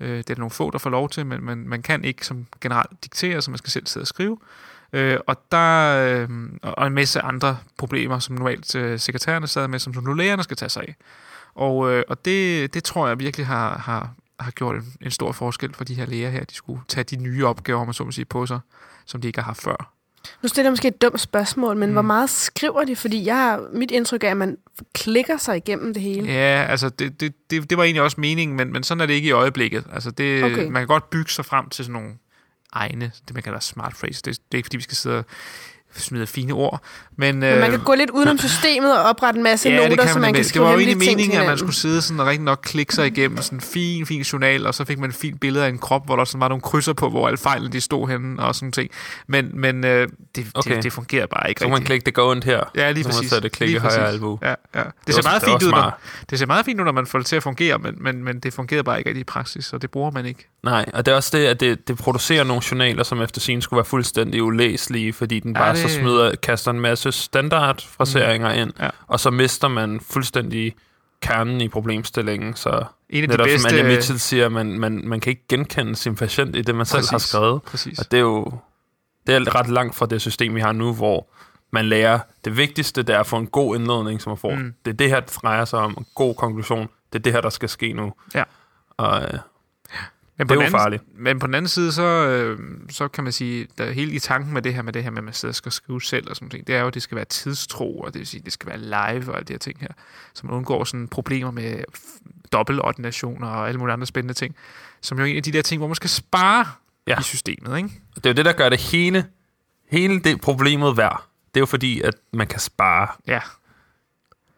Øh, det er der nogle få, der får lov til, men man, man kan ikke som generelt diktere, så man skal selv sidde og skrive. Øh, og der øh, og og en masse andre problemer, som normalt øh, sekretærerne sad med, som nu lægerne skal tage sig af. Og, øh, og det, det tror jeg virkelig har, har, har gjort en, en stor forskel for de her læger her. De skulle tage de nye opgaver, man så må sige, på sig, som de ikke har haft før. Nu stiller jeg måske et dumt spørgsmål, men Mm. hvor meget skriver de? Fordi jeg har, mit indtryk er, at man klikker sig igennem det hele. Ja, altså det, det, det, det var egentlig også meningen, men, men sådan er det ikke i øjeblikket. Altså det, okay. Man kan godt bygge sig frem til sådan nogle egne, det man kalder smart phrase. Det, det er ikke fordi, vi skal sidde og smide fine ord. Men, Men man kan gå lidt udenom systemet og oprette en masse ja, det noter, kan så man nemlig. kan Det skrive var jo egentlig meningen, at man skulle sidde sådan og rigtig nok klikke sig igennem sådan en fin, fin journal, og så fik man et fint billede af en krop, hvor der sådan var nogle krydser på, hvor alle fejlene de stod henne og sådan ting. Men, men øh, det, Okay. det, det, fungerer bare ikke Så kan man rigtigt. klikke det går ondt her. Ja, lige Så man præcis. sætte klik i Lige højre albu. Ja, ja. Det, Det ser var- meget det fint ud, når, det ser meget fint ud, når man får det til at fungere, men, men, men det fungerer bare ikke rigtig i praksis, og det bruger man ikke. Nej, og det er også det, at det, det producerer nogle journaler, som efter sin skulle være fuldstændig ulæselige, fordi den bare det- så smider, kaster en masse standardfraseringer ind, Ja. og så mister man fuldstændig kernen i problemstillingen, så En af de netop bedste... som Anja Mitchell siger, man, man, man kan ikke genkende sin patient i det, man selv har Præcis. skrevet. Præcis. Og det er jo det er ret langt fra det system, vi har nu, hvor man lærer, det vigtigste, det er at få en god indledning, som man får. Mm. Mm. Det er det her, det drejer sig om. En god konklusion. Det er det her, der skal ske nu. Ja. Og Men det er jo farligt. Men på den anden side, så, øh, så kan man sige, der er helt i tanken med det her, med det her med, at man sidder og skal skrive selv og sådan noget, det er jo, at det skal være tidstro, og det vil sige, at det skal være live og alle de her ting her, så man undgår sådan problemer med dobbeltordinationer og alle mulige andre spændende ting, som jo er en af de der ting, hvor man skal spare ja. I systemet, ikke? Det er jo det, der gør det hele, hele det problemet værd. Det er jo fordi, at man kan spare. Ja.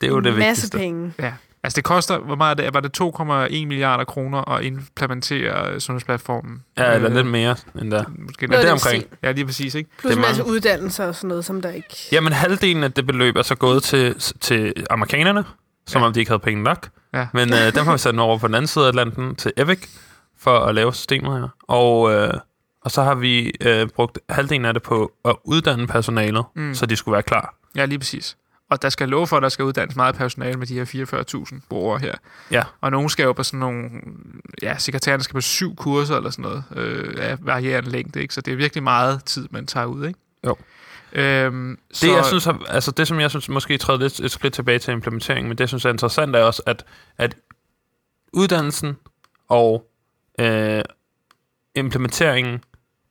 Det er jo det masse vigtigste. penge. Ja. Altså det koster, hvor meget er det? Var det 2,1 milliarder kroner at implementere øh, sundhedsplatformen? Ja, eller Øh, lidt mere end der. Måske Noget det af er den omkring. stil. Ja, lige præcis, ikke? Plus Det en masse mange. uddannelser og sådan noget, som der ikke... Jamen, halvdelen af det beløb er så gået til, til amerikanerne, som Ja. om de ikke havde penge nok. Ja. Men øh, dem har vi sat over på den anden side af Atlanten til Epic, for at lave systemet her. Og, øh, og så har vi øh, brugt halvdelen af det på at uddanne personalet, mm. så de skulle være klar. Ja, lige præcis. Og der skal love for, at der skal uddannes meget personale med de her 44.000 brugere her. Ja. Og nogen skal jo på sådan nogle... Ja, sekretærerne skal på syv kurser eller sådan noget øh, af varierende længde, ikke? Så det er virkelig meget tid, man tager ud, ikke? Jo. Øhm, Det, så, jeg synes, altså det, som jeg synes måske træder lidt et skridt tilbage til implementeringen, men det, jeg synes er interessant, er også, at, at uddannelsen og øh, implementeringen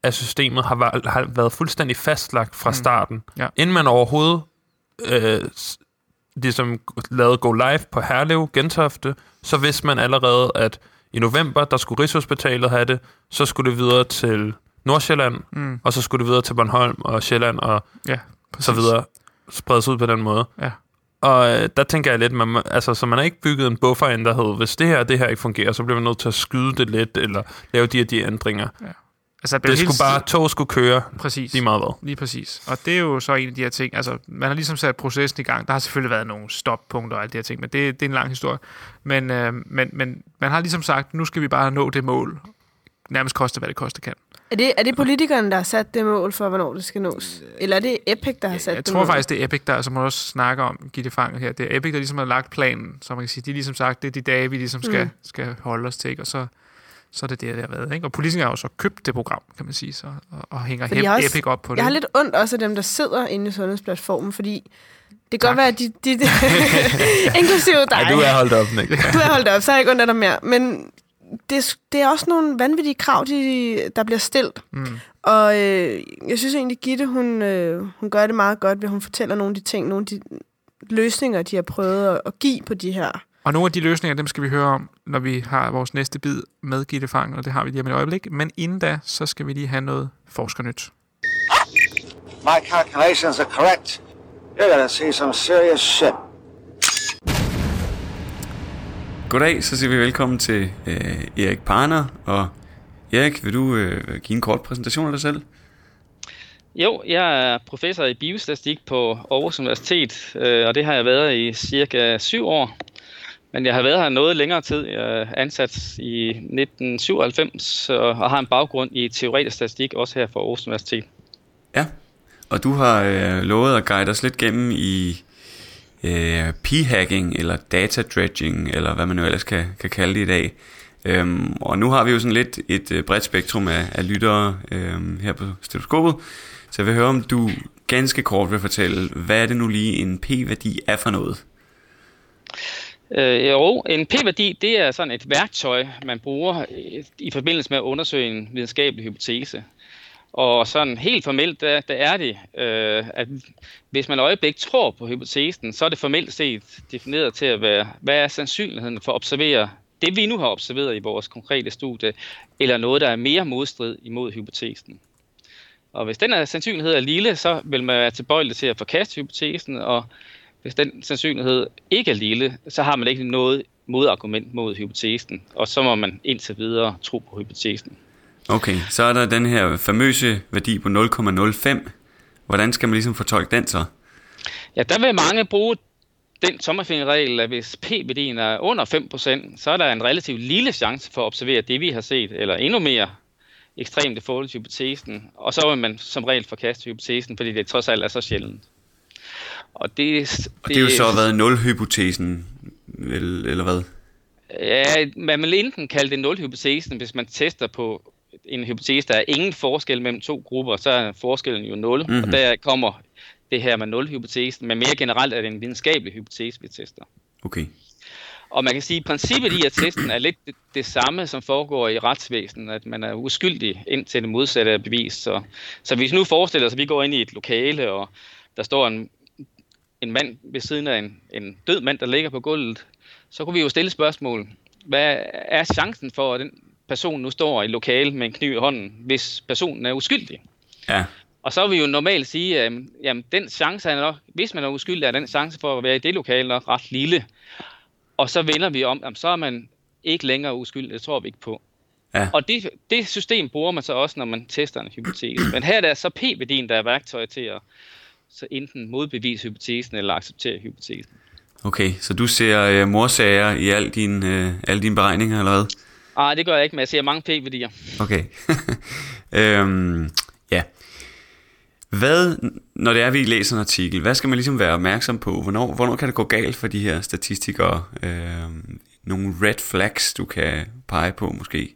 af systemet har, har været fuldstændig fastlagt fra Mm. starten. Ja. Inden man overhovedet øh, ligesom lavede Go Live på Herlev, Gentofte, så vidste man allerede, at i november, der skulle Rigshospitalet have det, så skulle det videre til Nordsjælland, Mm, og så skulle det videre til Bornholm og Sjælland og præcis. så videre spredes ud på den måde. Ja. Og øh, der tænker jeg lidt, man, altså, så man har ikke bygget en buffer ind, der hedder, hvis det her og det her ikke fungerer, så bliver man nødt til at skyde det lidt, eller lave de og de ændringer. Altså, Det skulle bare, tog skulle køre Præcis. lige meget hvad. Lige præcis. Og det er jo så en af de her ting. Altså, man har ligesom sat processen i gang. Der har selvfølgelig været nogle stoppunkter og alle de her ting, men det, det er en lang historie. Men, øh, men, men man har ligesom sagt, nu skal vi bare nå det mål. Nærmest koste, hvad det koste kan. Er det, er det politikerne, der har sat det mål for, hvornår det skal nås? Eller er det Epic, der har sat Jeg det tror mål? faktisk, det er Epic, der, som man også snakker om, Gitte Fanger her. Det er Epic, der ligesom har lagt planen, så man kan sige, de har ligesom sagt, det er de dage, vi ligesom skal, Mm. mm. skal holde os til, ikke? og så, så er det det, der har været. Ikke? Og politikere har jo så købt det program, kan man sige, så, og, og hænger Fordi jeg også- Epic op på det. Jeg har lidt ondt også af dem, der sidder inde i sundhedsplatformen, fordi det kan Tak. godt være, at de... de, de inklusive dig. Nej, du er holdt op, Nick. Du er holdt op, så har jeg ikke ondt af dig mere. Men det, er- det er også nogle vanvittige krav, de, der bliver stillet. Mm. Og øh, jeg synes egentlig, Gitte, hun, øh, hun gør det meget godt, ved at hun fortæller nogle af de ting, nogle af de løsninger, de har prøvet at, at give på de her Og nogle af de løsninger, dem skal vi høre om, når vi har vores næste bid med Gitte Fang, og det har vi lige om et øjeblik. Men inden da, så skal vi lige have noget forskernyt. My calculations are correct. You're gonna see some serious shit. Goddag, så siger vi velkommen til øh, Erik Parner. Og Erik, vil du øh, give en kort præsentation af dig selv? Jo, jeg er professor i biostatistik på Aarhus Universitet, øh, og det har jeg været i cirka syv år. Men jeg har været her noget længere tid. Jeg er ansat i 1997 og har en baggrund i teoretisk statistik, også her fra Aarhus Universitet. Ja, og du har øh, lovet at guide os lidt gennem i øh, p-hacking, eller data dredging, eller hvad man nu ellers kan, kan kalde det i dag. Øhm, og nu har vi jo sådan lidt et øh, bredt spektrum af, af lyttere øh, her på stetoskopet, så jeg vil høre, om du ganske kort vil fortælle, hvad er det nu lige en p-værdi er for noget? Øh, jo, en p-værdi det er sådan et værktøj, man bruger øh, i, forbindelse med at undersøge en videnskabelig hypotese. Og sådan helt formelt, der, der er det, øh, at hvis man øjeblik tror på hypotesen, så er det formelt set defineret til at være, hvad er sandsynligheden for at observere det, vi nu har observeret i vores konkrete studie, eller noget, der er mere modstrid imod hypotesen. Og hvis den her sandsynlighed er lille, så vil man være tilbøjelig til at forkaste hypotesen, og hvis den sandsynlighed ikke er lille, så har man ikke noget modargument mod hypotesen, og så må man indtil videre tro på hypotesen. Okay, så er der den her famøse værdi på 0,05. Hvordan skal man ligesom fortolke den så? Ja, der vil mange bruge den tommerfingerregel, at hvis p-værdien er under 5%, så er der en relativt lille chance for at observere det, vi har set, eller endnu mere ekstremt i forhold til hypotesen. Og så vil man som regel forkaste hypotesen, fordi det trods alt er så sjældent. Og det, det, og det er jo så været nul-hypotesen, eller hvad? Ja, man vil enten kalde det nul-hypotesen, hvis man tester på en hypotese, der er ingen forskel mellem to grupper, så er forskellen jo 0, mm-hmm. og der kommer det her med nul-hypotesen, men mere generelt er det en videnskabelig hypotese, vi tester. Okay. Og man kan sige, at princippet i at testen er lidt det, det samme, som foregår i retsvæsenet, at man er uskyldig indtil det modsatte er bevist. Så, så hvis vi nu forestiller os, at vi går ind i et lokale, og der står en, en mand ved siden af en, en død mand, der ligger på gulvet, så kunne vi jo stille spørgsmål. Hvad er chancen for, at den person nu står i lokale med en kniv i hånden, hvis personen er uskyldig? Ja. Og så vil vi jo normalt sige, at jamen, den chance er nok, hvis man er uskyldig, er den chance for at være i det lokale nok ret lille. Og så vender vi om, jamen, så er man ikke længere uskyldig, det tror vi ikke på. Ja. Og det, det system bruger man så også, når man tester en hypotese. Men her er der så p-værdien, der er værktøj til at så enten modbevise hypotesen eller acceptere hypotesen. Okay, så du ser øh, morsager i al din, øh, alle dine beregninger, eller hvad? Nej, det gør jeg ikke, men jeg ser mange p-værdier. Okay. øhm, ja. Hvad, når det er, vi læser en artikel, hvad skal man ligesom være opmærksom på? Hvornår, hvornår kan det gå galt for de her statistikere? Øh, nogle red flags, du kan pege på måske?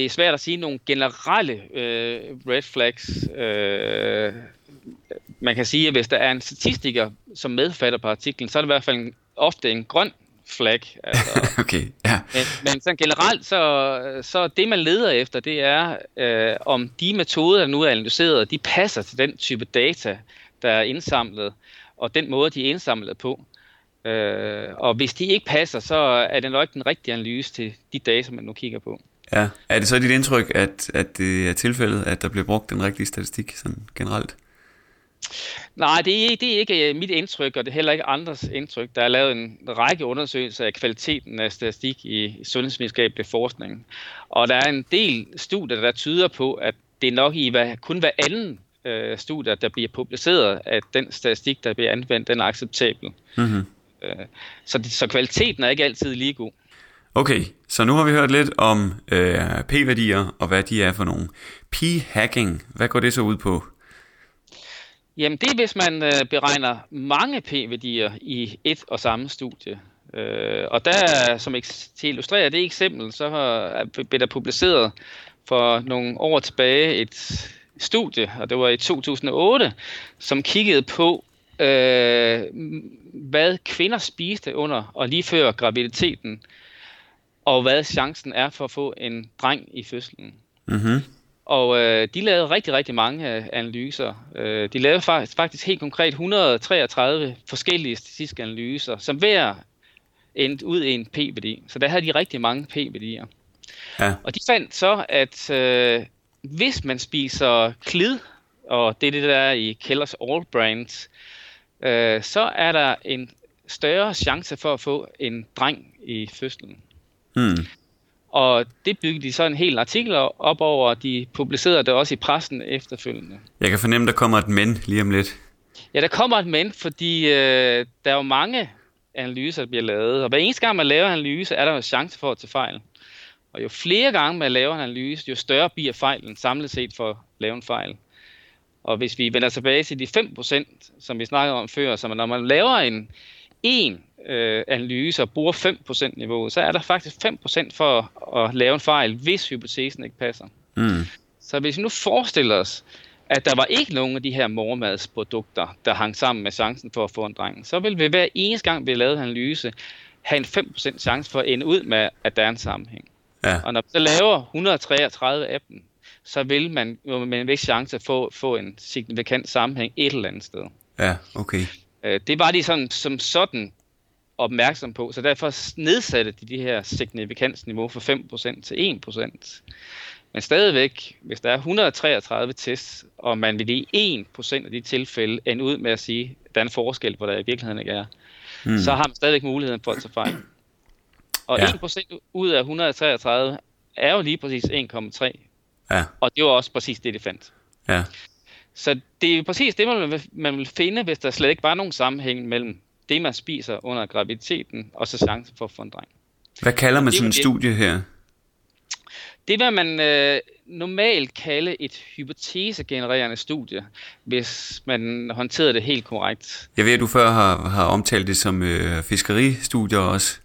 Det er svært at sige nogle generelle øh, red flags. Øh, man kan sige, at hvis der er en statistiker, som medfatter på artiklen, så er det i hvert fald en, ofte en grøn flag. Altså. okay, ja. Men, men sådan generelt, så, så det man leder efter, det er, øh, om de metoder, der nu er analyseret, de passer til den type data, der er indsamlet, og den måde, de er indsamlet på. Øh, og hvis de ikke passer, så er det nok den rigtige analyse til de data, man nu kigger på. Ja, er det så dit indtryk, at, at det er tilfældet, at der bliver brugt den rigtige statistik sådan generelt? Nej, det er, det er ikke mit indtryk, og det er heller ikke andres indtryk. Der er lavet en række undersøgelser af kvaliteten af statistik i sundhedsvidenskabelig forskning. Og der er en del studier, der tyder på, at det er nok i hvad, kun hver anden øh, studie, der bliver publiceret, at den statistik, der bliver anvendt, den er acceptabel. Mm-hmm. Øh, så, så kvaliteten er ikke altid lige god. Okay, så nu har vi hørt lidt om øh, p-værdier og hvad de er for nogle. P-hacking, hvad går det så ud på? Jamen det er, hvis man øh, beregner mange p-værdier i et og samme studie. Øh, og der, som til at illustrere det eksempel, så har, blev der publiceret for nogle år tilbage et studie, og det var i 2008, som kiggede på, øh, hvad kvinder spiste under og lige før graviditeten, og hvad chancen er for at få en dreng i fødslen. Mm-hmm. Og øh, de lavede rigtig, rigtig mange øh, analyser. Øh, de lavede faktisk, faktisk helt konkret 133 forskellige statistiske analyser, som hver endte ud i en p-værdi. Så der havde de rigtig mange p-værdier. Ja. Og de fandt så, at øh, hvis man spiser klid, og det er det der er i Kellers All Brands, øh, så er der en større chance for at få en dreng i fødslen. Hmm. Og det byggede de så en hel artikel op over, og de publicerede det også i pressen efterfølgende. Jeg kan fornemme, der kommer et men lige om lidt. Ja, der kommer et men, fordi øh, der er jo mange analyser, der bliver lavet. Og hver eneste gang, man laver en analyse, er der jo chance for at tage fejl. Og jo flere gange man laver en analyse, jo større bliver fejlen samlet set for at lave en fejl. Og hvis vi vender tilbage til de 5%, som vi snakkede om før, så når man laver en en øh, analyse og bruger 5% niveau, så er der faktisk 5% for at lave en fejl, hvis hypotesen ikke passer. Mm. Så hvis vi nu forestiller os, at der var ikke nogen af de her mormadsprodukter, der hang sammen med chancen for at få en dreng, så vil vi hver eneste gang, vi lavede en analyse, have en 5% chance for at ende ud med, at der er en sammenhæng. Ja. Og når man så laver 133 af dem, så vil man jo med en vis chance få, få en signifikant sammenhæng et eller andet sted. Ja, okay. Øh, det var de sådan, som sådan opmærksom på, så derfor nedsatte de de her signifikansniveau fra 5% til 1%. Men stadigvæk, hvis der er 133 tests, og man vil i 1% af de tilfælde ende ud med at sige, at der er en forskel, hvor der i virkeligheden ikke er, mm. så har man stadigvæk muligheden for at tage fejl. Og ja. 1% ud af 133 er jo lige præcis 1,3. Ja. Og det var også præcis det, de fandt. Ja. Så det er jo præcis det, man vil, man vil finde, hvis der slet ikke var nogen sammenhæng mellem det, man spiser under graviditeten, og så chancen for at få en dreng. Hvad kalder man sådan det. studie her? Det vil man øh, normalt kalde et hypotesegenererende studie, hvis man håndterer det helt korrekt. Jeg ved, at du før har, har omtalt det som øh, fiskeristudier også.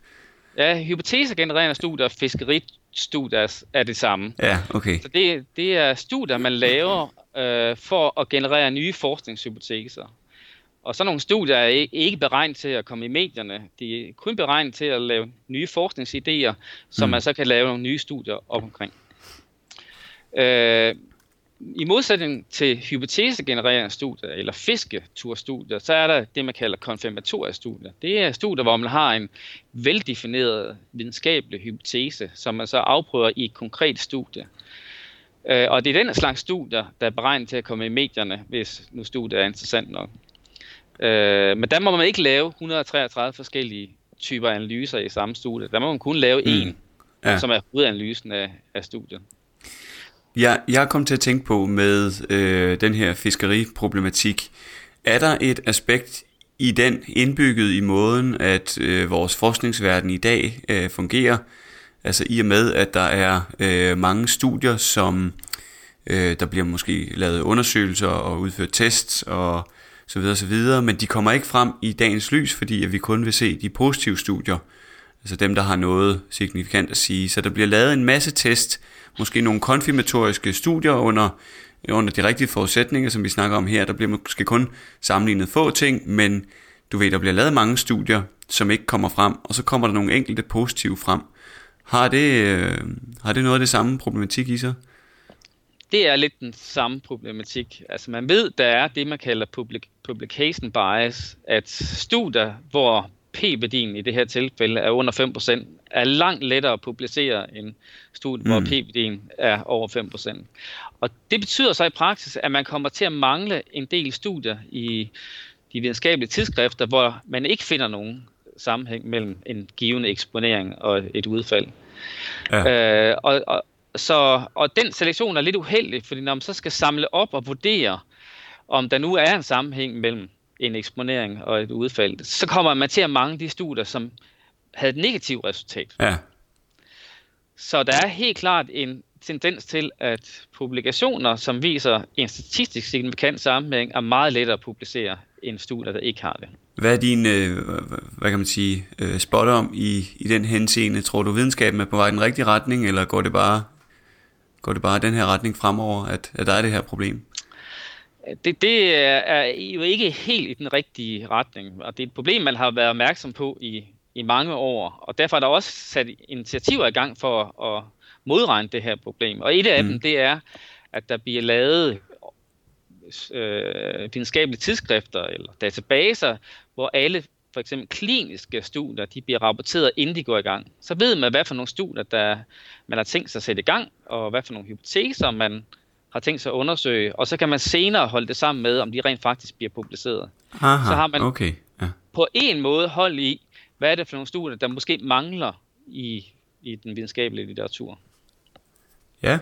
Ja, hypotesegenererende studier og fiskeristudier er det samme. Ja, okay. Så det, det er studier, man laver øh, for at generere nye forskningshypoteser. Og sådan nogle studier er ikke- beregnet til at komme i medierne. De er kun beregnet til at lave nye forskningsidéer, som Mm. man så kan lave nogle nye studier op omkring. Øh, I modsætning til hypotesegenererende studier eller fisketurstudier, så er der det, man kalder konfirmatoriestudier. Det er studier, hvor man har en veldefineret videnskabelig hypotese, som man så afprøver i et konkret studie. Øh, og det er den slags studier, der er beregnet til at komme i medierne, hvis nu studiet er interessant nok. Øh, men der må man ikke lave 133 forskellige typer analyser i samme studie. Der må man kun lave Mm. en, Ja. som er hovedanalysen af, af studiet. Jeg, jeg kommet til at tænke på med øh, den her fiskeriproblematik. Er der et aspekt i den indbygget i måden, at øh, vores forskningsverden i dag øh, fungerer? Altså i og med, at der er øh, mange studier, som øh, der bliver måske lavet undersøgelser og udført tests og så videre, så videre, men de kommer ikke frem i dagens lys, fordi at vi kun vil se de positive studier, altså dem, der har noget signifikant at sige. Så der bliver lavet en masse test, måske nogle konfirmatoriske studier under, under de rigtige forudsætninger, som vi snakker om her. Der bliver måske kun sammenlignet få ting, men du ved, der bliver lavet mange studier, som ikke kommer frem, og så kommer der nogle enkelte positive frem. Har det, øh, har det noget af det samme problematik i sig? det er lidt den samme problematik. Altså man ved, der er det, man kalder public, publication bias, at studier, hvor p-værdien i det her tilfælde er under 5%, er langt lettere at publicere end studier, mm. hvor p-værdien er over 5%. Og det betyder så i praksis, at man kommer til at mangle en del studier i de videnskabelige tidsskrifter, hvor man ikke finder nogen sammenhæng mellem en givende eksponering og et udfald. Ja. Øh, og, og, så, og den selektion er lidt uheldig, fordi når man så skal samle op og vurdere, om der nu er en sammenhæng mellem en eksponering og et udfald, så kommer man til at mangle de studier, som havde et negativt resultat. Ja. Så der er helt klart en tendens til, at publikationer, som viser en statistisk signifikant sammenhæng, er meget lettere at publicere end studier, der ikke har det. Hvad er din, øh, hvad kan man sige, øh, spot om i, i den henseende? Tror du, videnskaben er på vej i den rigtige retning, eller går det bare, går det bare den her retning fremover, at, at der er det her problem? Det, det er, er jo ikke helt i den rigtige retning, og det er et problem, man har været opmærksom på i, i mange år, og derfor er der også sat initiativer i gang for at modregne det her problem. Og et af Mm. dem, det er, at der bliver lavet øh, videnskabelige tidsskrifter eller databaser, hvor alle for eksempel kliniske studier, de bliver rapporteret, inden de går i gang. Så ved man, hvad for nogle studier, der man har tænkt sig at sætte i gang, og hvad for nogle hypoteser, man har tænkt sig at undersøge, og så kan man senere holde det sammen med, om de rent faktisk bliver publiceret. Aha, så har man okay. Ja. på en måde hold i, hvad er det for nogle studier, der måske mangler i, i den videnskabelige litteratur. Ja.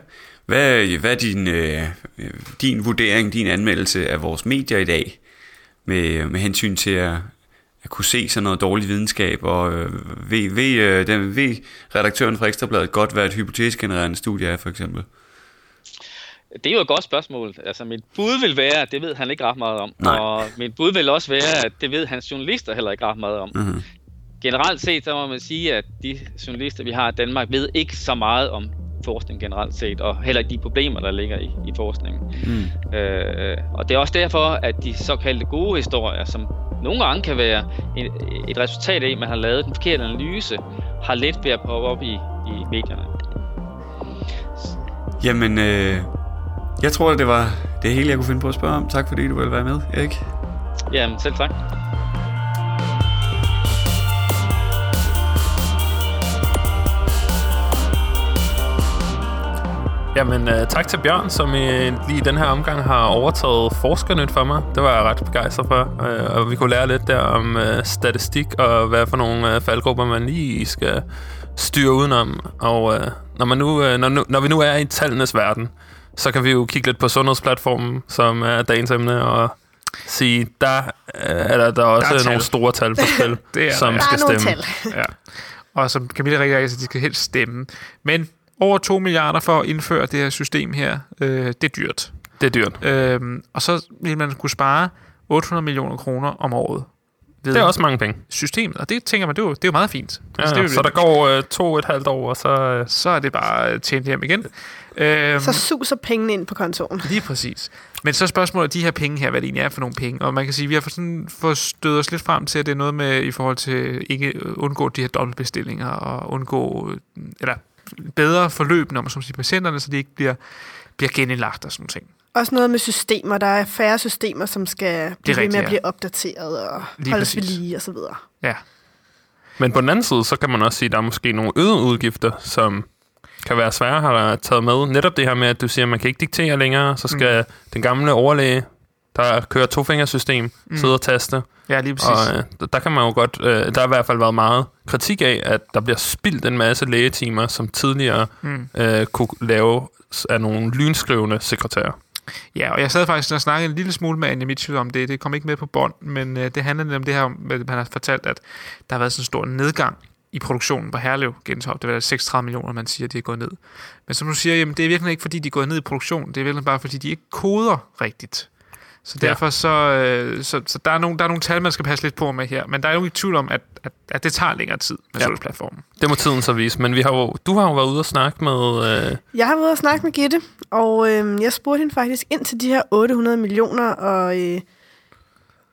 Hvad, hvad er din, øh, din vurdering, din anmeldelse af vores medier i dag, med, med hensyn til at, at kunne se sådan noget dårlig videnskab, og øh, ved, ved, øh, den, ved redaktøren fra Ekstrabladet godt, hvad et hypotesgenererende studie er, for eksempel? Det er jo et godt spørgsmål. Altså, mit bud vil være, at det ved han ikke ret meget om. Nej. Og mit bud vil også være, at det ved hans journalister heller ikke ret meget om. Mm-hmm. Generelt set, så må man sige, at de journalister, vi har i Danmark, ved ikke så meget om forskning generelt set, og heller ikke de problemer, der ligger i, i forskningen. Mm. Øh, og det er også derfor, at de såkaldte gode historier, som nogle gange kan være et, et resultat af, at man har lavet den forkerte analyse, har let ved at poppe op i, i medierne. Jamen, øh, jeg tror, det var det hele, jeg kunne finde på at spørge om. Tak fordi du ville være med, Erik. Jamen, selv tak. Jamen, uh, tak til Bjørn, som uh, lige i den her omgang har overtaget forskernyt for mig. Det var jeg ret begejstret for. Uh, og vi kunne lære lidt der om uh, statistik og hvad for nogle uh, faldgrupper man lige skal styre udenom. Og uh, når, man nu, uh, når, nu, når vi nu er i tallenes verden, så kan vi jo kigge lidt på sundhedsplatformen, som er dagens emne, og sige, der uh, er der, der også Der er tal. nogle store tal på spil, Det er som der. skal er nogle stemme. tal. Ja. Og som Camilla rigtig, så de skal helst stemme. Men over 2 milliarder for at indføre det her system her, øh, det er dyrt. Det er dyrt. Øhm, og så vil man kunne spare 800 millioner kroner om året. Ved Det er også mange penge. systemet, og det tænker man, det er jo, det er jo meget fint. Ja, Altså, det er jo så der går øh, to og et halvt år, og så... Øh, så er det bare tjent hjem igen. Øhm, Så suser pengene ind på kontoen. Lige præcis. Men så er spørgsmålet, de her penge her, hvad det egentlig er for nogle penge. Og man kan sige, vi har fået sådan fået stødt os lidt frem til, at det er noget med i forhold til ikke undgå de her dobbeltbestillinger og undgå, øh, eller bedre forløb, når man som siger patienterne, så de ikke bliver, bliver genindlagt og sådan ting. Også noget med systemer. Der er færre systemer, som skal blive ved rigtigt, med at ja. blive opdateret og Lige holdes ved præcis. lige og så videre. Ja. Men på den anden side, så kan man også sige, at der er måske nogle øgede udgifter, som kan være svære at have taget med. Netop det her med, at du siger, at man kan ikke diktere længere, så skal mm. den gamle overlæge, der kører tofingersystem, mm. sidde og taste. Ja, lige præcis. Og øh, der kan man jo godt, øh, der har i hvert fald været meget kritik af, at der bliver spildt en masse lægetimer, som tidligere Mm. øh, kunne lave af nogle lynskrivende sekretærer. Ja, og jeg sad faktisk og snakkede en lille smule med Anja Mitchell om det. Det kom ikke med på bånd, men øh, det handler om det her, at han har fortalt, at der har været sådan en stor nedgang i produktionen på Herlev Gentofte. Det var 36 millioner, man siger, de er gået ned. Men som du siger, jamen, det er virkelig ikke, fordi de er gået ned i produktion. Det er virkelig bare, fordi de ikke koder rigtigt. Så Ja. derfor så, øh, så, så der, er nogle, der er nogle tal, man skal passe lidt på med her. Men der er jo ikke tvivl om, at, at, at det tager længere tid med Ja. ja. platformen. Det må tiden så vise. Men vi har jo, du har jo været ude og snakke med... Øh, Jeg har været og snakke med Gitte, og øh, jeg spurgte hende faktisk ind til de her 800 millioner, og øh,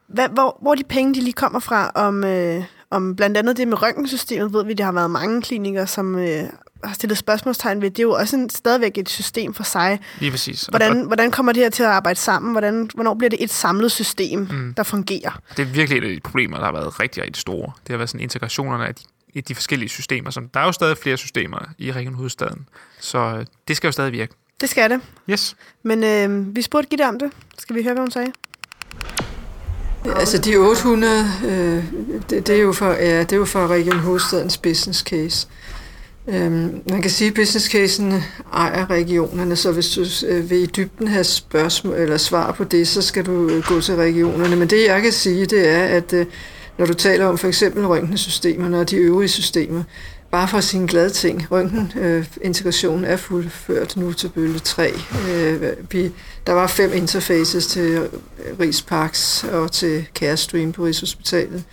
hvad, hvor, hvor de penge de lige kommer fra, om, øh, om blandt andet det med røntgensystemet, ved vi, der har været mange klinikere, som øh, har stillet spørgsmålstegn ved. Det er jo også en, stadigvæk et system for sig. Lige præcis. Og- Hvordan, hvordan kommer det her til at arbejde sammen? Hvordan, hvornår bliver det et samlet system, mm. der fungerer? Det er virkelig et af de problemer, der har været rigtig, rigtig store. Det har været sådan integrationerne af de, i de forskellige systemer. Som, der er jo stadig flere systemer i Region Hovedstaden, så øh, det skal jo stadig virke. Det skal det. Yes. Men øh, vi spurgte Gitte om det. Skal vi høre, hvad hun sagde? Altså de 800, øh, det, det, er jo for, ja, det er jo for Region Hovedstadens business case. Øhm, man kan sige, at business casen ejer regionerne, så hvis du øh, vil i dybden have spørgsmål eller svar på det, så skal du øh, gå til regionerne. Men det jeg kan sige, det er, at øh, når du taler om for eksempel røntgensystemerne og de øvrige systemer, bare for at sige en glad ting, røntgenintegrationen er fuldført nu til bølge 3. Øh, vi, der var fem interfaces til Rigsparks og til Carestream på Rigshospitalet.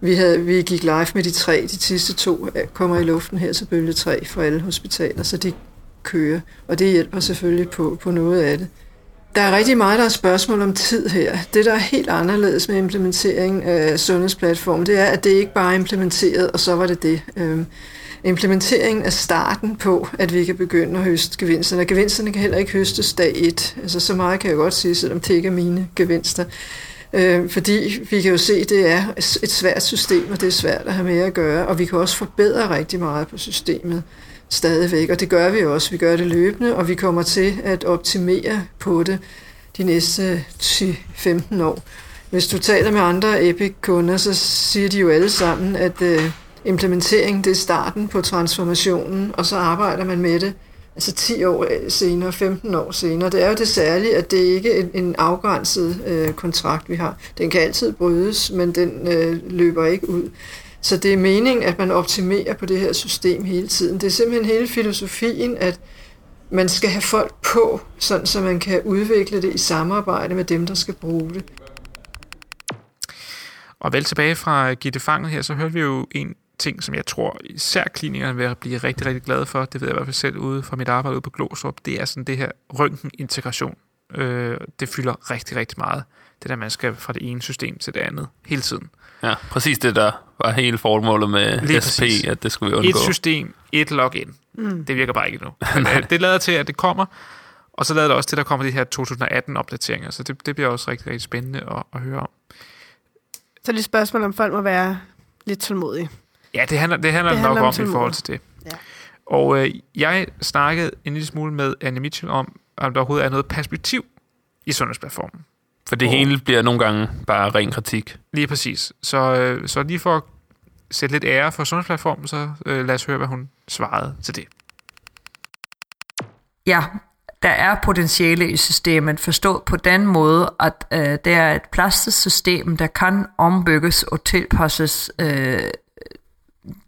Vi, havde, vi gik live med de tre. De sidste to øh, kommer i luften her til bølge 3 for alle hospitaler, så de kører. Og det hjælper selvfølgelig på, på noget af det. Der er rigtig meget, der er spørgsmål om tid her. Det, der er helt anderledes med implementering af sundhedsplatformen, det er, at det ikke bare er implementeret, og så var det det. Øhm, implementeringen er starten på, at vi kan begynde at høste gevinsterne. Gevinsterne kan heller ikke høstes dag et. Altså så meget kan jeg godt sige, selvom det ikke er mine gevinster. Øh, fordi vi kan jo se, at det er et svært system, og det er svært at have med at gøre, og vi kan også forbedre rigtig meget på systemet stadigvæk, og det gør vi også. Vi gør det løbende, og vi kommer til at optimere på det de næste 10-15 år. Hvis du taler med andre Epic-kunder, så siger de jo alle sammen, at øh, implementering det er starten på transformationen, og så arbejder man med det altså 10 år øh, senere, 15 år senere. Det er jo det særlige, at det ikke er en, en afgrænset øh, kontrakt, vi har. Den kan altid brydes, men den øh, løber ikke ud. Så det er meningen, at man optimerer på det her system hele tiden. Det er simpelthen hele filosofien, at man skal have folk på, sådan så man kan udvikle det i samarbejde med dem, der skal bruge det. Og vel tilbage fra Gitte Fanget her, så hørte vi jo en ting, som jeg tror især klinikerne vil blive rigtig, rigtig glade for, det ved jeg i hvert fald selv ude fra mit arbejde ude på Glostrup, det er sådan det her røntgenintegration. Øh, det fylder rigtig, rigtig meget. Det der, man skal fra det ene system til det andet hele tiden. Ja, præcis det der var hele formålet med Lige SP, præcis. at det skulle vi undgå. Et system, et login. Mm. Det virker bare ikke nu. Øh, det lader til, at det kommer, og så lader det også til, at der kommer de her 2018-opdateringer, så det, det bliver også rigtig, rigtig spændende at, at høre om. Så det er et spørgsmål, om folk må være lidt tålmodige. Ja, det handler, det handler, det handler nok om, om i forhold til det. Ja. Og øh, jeg snakkede en lille smule med Anne Mitchell om, om der overhovedet er noget perspektiv i sundhedsplatformen. For det og, hele bliver nogle gange bare ren kritik. Lige præcis. Så, øh, så lige for at sætte lidt ære for sundhedsplatformen, så øh, lad os høre, hvad hun svarede til det. Ja, der er potentiale i systemet, forstået på den måde, at øh, det er et plastisk system, der kan ombygges og tilpasses øh,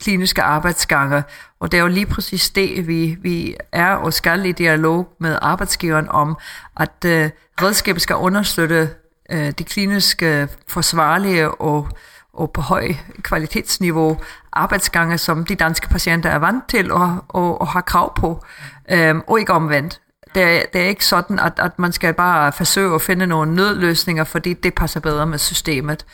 kliniske arbejdsgange. Og det er jo lige præcis det, vi, vi er og skal i dialog med arbejdsgiveren om, at øh, redskabet skal understøtte øh, de kliniske forsvarlige og, og på høj kvalitetsniveau arbejdsgange, som de danske patienter er vant til og, og, og har krav på, øh, og ikke omvendt. Det er, det er ikke sådan, at, at man skal bare forsøge at finde nogle nødløsninger, fordi det passer bedre med systemet.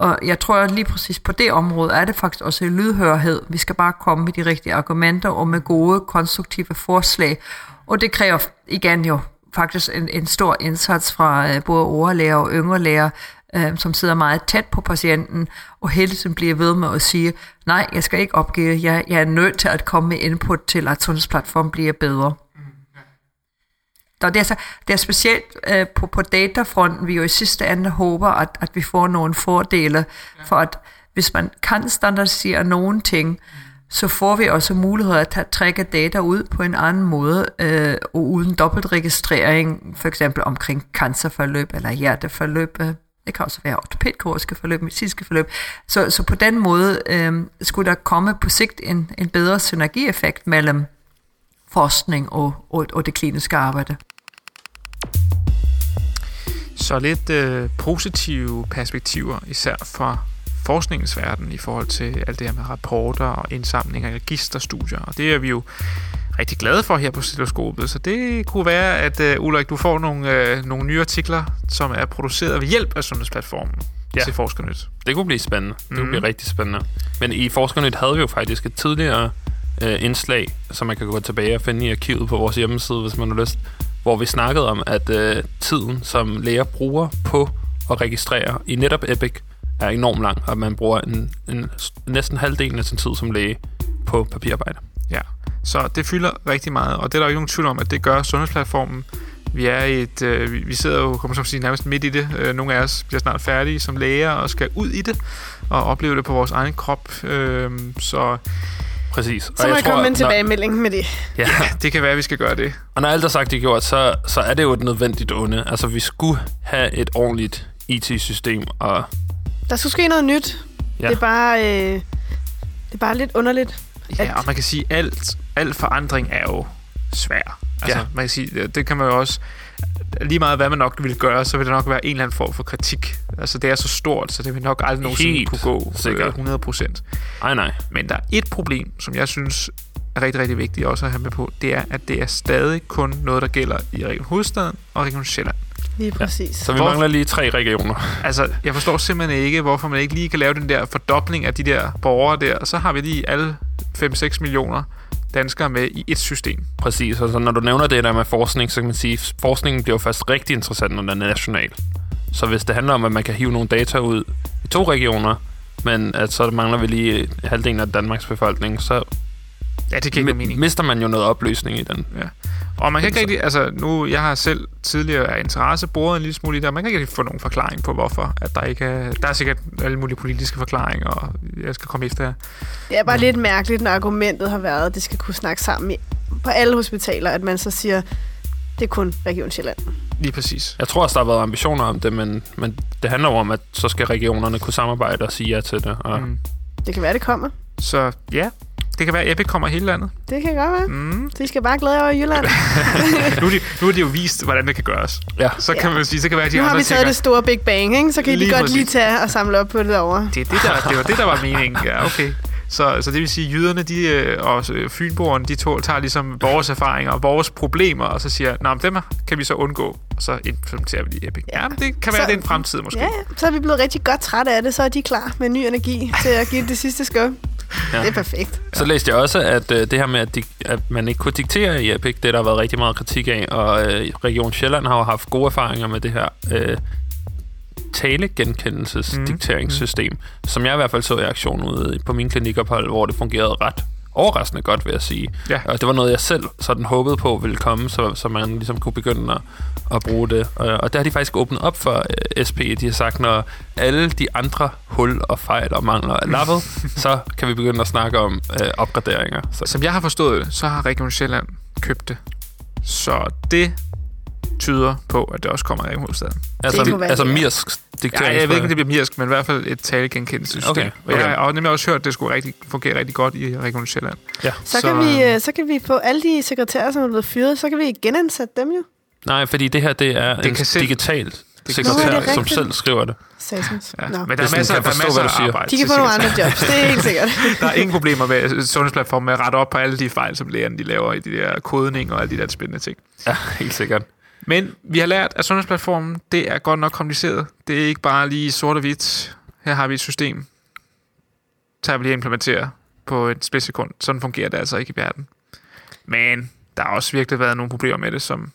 Og jeg tror, at lige præcis på det område er det faktisk også lydhørhed. Vi skal bare komme med de rigtige argumenter og med gode, konstruktive forslag. Og det kræver igen jo faktisk en, en stor indsats fra øh, både overlæger og yngre læger, øh, som sidder meget tæt på patienten, og hele tiden bliver ved med at sige, nej, jeg skal ikke opgive, jeg, jeg er nødt til at komme med input til, at sundhedsplatformen bliver bedre. Og det er, så, det er specielt øh, på, på datafronten, vi jo i sidste ende håber, at, at vi får nogle fordele, for at hvis man kan standardisere nogle ting, så får vi også mulighed at tage, trække data ud på en anden måde, øh, og uden dobbeltregistrering, for eksempel omkring cancerforløb eller hjerteforløb. Øh, det kan også være ortopædkirurgiske forløb, medicinske forløb. Så, så på den måde øh, skulle der komme på sigt en, en bedre synergieffekt mellem forskning og, og, og det kliniske arbejde. Så lidt øh, positive perspektiver, især fra forskningens verden i forhold til alt det her med rapporter og indsamlinger af registerstudier. Og det er vi jo rigtig glade for her på Stetoskopet. Så det kunne være, at uh, Ulrik, du får nogle, uh, nogle nye artikler, som er produceret ved hjælp af Sundhedsplatformen ja. til Forskernyt. Det kunne blive spændende. Det kunne mm. blive rigtig spændende. Men i Forskernyt havde vi jo faktisk et tidligere øh, indslag, som man kan gå tilbage og finde i arkivet på vores hjemmeside, hvis man har lyst, hvor vi snakkede om, at øh, tiden, som læger bruger på at registrere i netop Epic, er enormt lang, og man bruger en, en, næsten halvdelen af sin tid som læge på papirarbejde. Ja, så det fylder rigtig meget, og det er der jo ikke nogen tvivl om, at det gør sundhedsplatformen. Vi er i et, øh, vi sidder jo, kommer som sige, nærmest midt i det. Øh, nogle af os bliver snart færdige som læger og skal ud i det og opleve det på vores egen krop. Øh, så Præcis. Så må jeg, komme med en tilbagemelding med det. Ja. ja, det kan være, at vi skal gøre det. Og når alt er sagt og gjort, så, så er det jo et nødvendigt onde. Altså, vi skulle have et ordentligt IT-system. Og... Der skulle ske noget nyt. Ja. Det, er bare, øh, det er bare lidt underligt. Ja, at... og man kan sige, at alt, alt forandring er jo svær. Altså, ja. man kan sige, det kan man jo også lige meget hvad man nok vil gøre, så vil der nok være en eller anden form for kritik. Altså det er så stort, så det vil nok aldrig nogensinde Helt kunne gå sikkert. 100 procent. Nej, nej. Men der er et problem, som jeg synes er rigtig, rigtig vigtigt også at have med på, det er, at det er stadig kun noget, der gælder i Region Hovedstaden og Region Sjælland. Lige præcis. Ja. Så vi mangler lige tre regioner. Altså, jeg forstår simpelthen ikke, hvorfor man ikke lige kan lave den der fordobling af de der borgere der, og så har vi lige alle 5-6 millioner danskere med i et system. Præcis, og så når du nævner det der med forskning, så kan man sige, at forskningen bliver jo først rigtig interessant, når den er national. Så hvis det handler om, at man kan hive nogle data ud i to regioner, men at så mangler vi lige halvdelen af Danmarks befolkning, så Ja, det giver ikke mening. mister man jo noget opløsning i den. Ja. Og man kan ikke rigtig, altså nu, jeg har selv tidligere af interesse boret en lille smule i det, og man kan ikke rigtig få nogen forklaring på, hvorfor at der ikke er, der er sikkert alle mulige politiske forklaringer, og jeg skal komme efter jer. Det er bare lidt mærkeligt, når argumentet har været, at det skal kunne snakke sammen i, på alle hospitaler, at man så siger, det er kun Region Sjælland. Lige præcis. Jeg tror også, der har været ambitioner om det, men, men det handler jo om, at så skal regionerne kunne samarbejde og sige ja til det. Og Mm. Det kan være, det kommer. Så ja, det kan være, at Epic kommer hele landet. Det kan godt være. Mm. De skal bare glæde jer over i Jylland. nu, er de, nu er det jo vist, hvordan det kan gøres. Ja. Så kan Ja. man sige, så kan være, at de nu har andre vi taget tænker, det store Big Bang, ikke? så kan I lige Lige godt præcis. lige tage og samle op på det derovre. Det, er det, der, det var det, der var meningen. Ja, okay. Så, så det vil sige, at jyderne de, øh, og øh, fynboerne, de to, tager ligesom vores erfaringer og vores problemer, og så siger, nej, dem her kan vi så undgå, og så implementerer vi de Epic. Ja, men det kan være, Så- det er en fremtid måske. Ja, ja, så er vi blevet rigtig godt trætte af det, så er de klar med ny energi til at give det sidste skub. Ja. Det er perfekt. Så læste jeg også, at øh, det her med, at, dik- at man ikke kunne diktere i Epic, det der har været rigtig meget kritik af, og øh, Region Sjælland har jo haft gode erfaringer med det her øh, talegenkendelsesdikteringssystem, mm. som jeg i hvert fald så i aktion ude på min klinikophold, hvor det fungerede ret overraskende godt, vil jeg sige. Ja. Og det var noget, jeg selv sådan håbede på ville komme, så, så man ligesom kunne begynde at, at bruge det. Og, og der har de faktisk åbnet op for øh, SP. De har sagt, når alle de andre hul og fejl og mangler er lappet, så kan vi begynde at snakke om øh, opgraderinger. Så, Som jeg har forstået det, så har Region Sjælland købt det. Så det tyder på, at det også kommer i Region Hovedstaden. altså, altså det. Mirsk Ja, diktering. jeg ved ikke, om det bliver mirsk, men i hvert fald et talegenkendelsessystem. Okay, Og jeg okay. har nemlig også hørt, at det skulle rigtig, fungere rigtig godt i Region Sjælland. Ja. Så, Så, kan vi, øh, øh, så kan vi få alle de sekretærer, som er blevet fyret, så kan vi genansætte dem jo. Nej, fordi det her, det er Det en kan selv- digital sekretær, Nå, det som selv skriver det. Ja. Men der er masser, der er masser af arbejde. De kan få nogle andre jobs, det er helt sikkert. Der er ingen problemer med sundhedsplatformen med at rette op på alle de fejl, som lægerne de laver i de der kodning og alle de der spændende ting. Ja, helt sikkert. Men vi har lært, at sundhedsplatformen, det er godt nok kompliceret. Det er ikke bare lige sort og hvidt. Her har vi et system. Så vi lige at implementere på et splitsekund. Sådan fungerer det altså ikke i verden. Men der har også virkelig været nogle problemer med det, som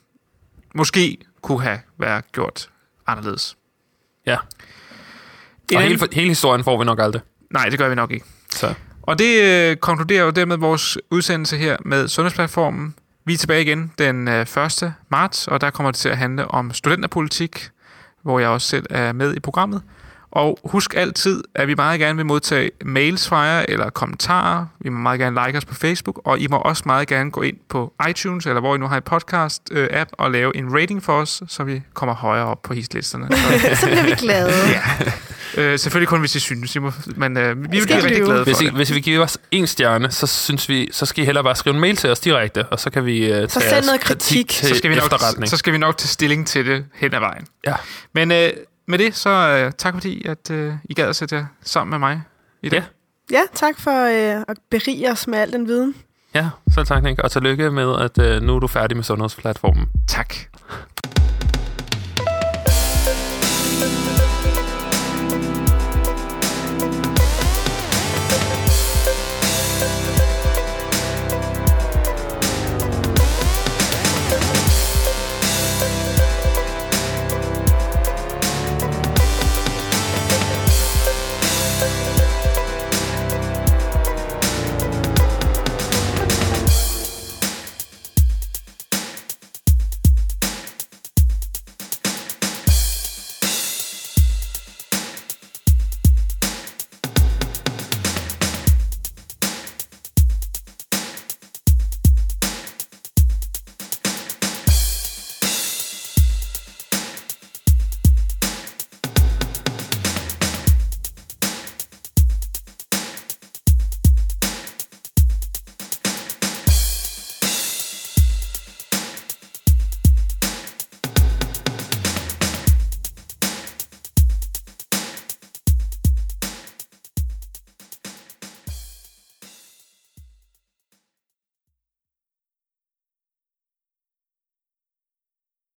måske kunne have været gjort anderledes. Ja. Og hele, hele historien får vi nok aldrig. Nej, det gør vi nok ikke. Så. Og det øh, konkluderer jo dermed vores udsendelse her med Sundhedsplatformen. Vi er tilbage igen den øh, 1. marts, og der kommer det til at handle om studenterpolitik, hvor jeg også selv er med i programmet. Og husk altid, at vi meget gerne vil modtage mails fra jer eller kommentarer. Vi må meget gerne like os på Facebook, og I må også meget gerne gå ind på iTunes, eller hvor I nu har en podcast-app, og lave en rating for os, så vi kommer højere op på hitlisterne. Så, så bliver vi glade. øh, selvfølgelig kun, hvis I synes. I må, men øh, vi vil skal blive rigtig glade for Hvis I, det. hvis vi giver os en stjerne, så synes vi, så skal I hellere bare skrive en mail til os direkte, og så kan vi uh, tage send jeres noget kritik. til så skal, vi nok, efterretning. så skal vi nok tage stilling til det hen ad vejen. Ja. Men øh, med det, så øh, tak fordi, at øh, I gad at sætte jer sammen med mig i dag. Ja. Ja, tak for øh, at berige os med al den viden. Ja, så tak, Nick. Og tillykke med, at uh, nu er du færdig med sundhedsplatformen. Tak.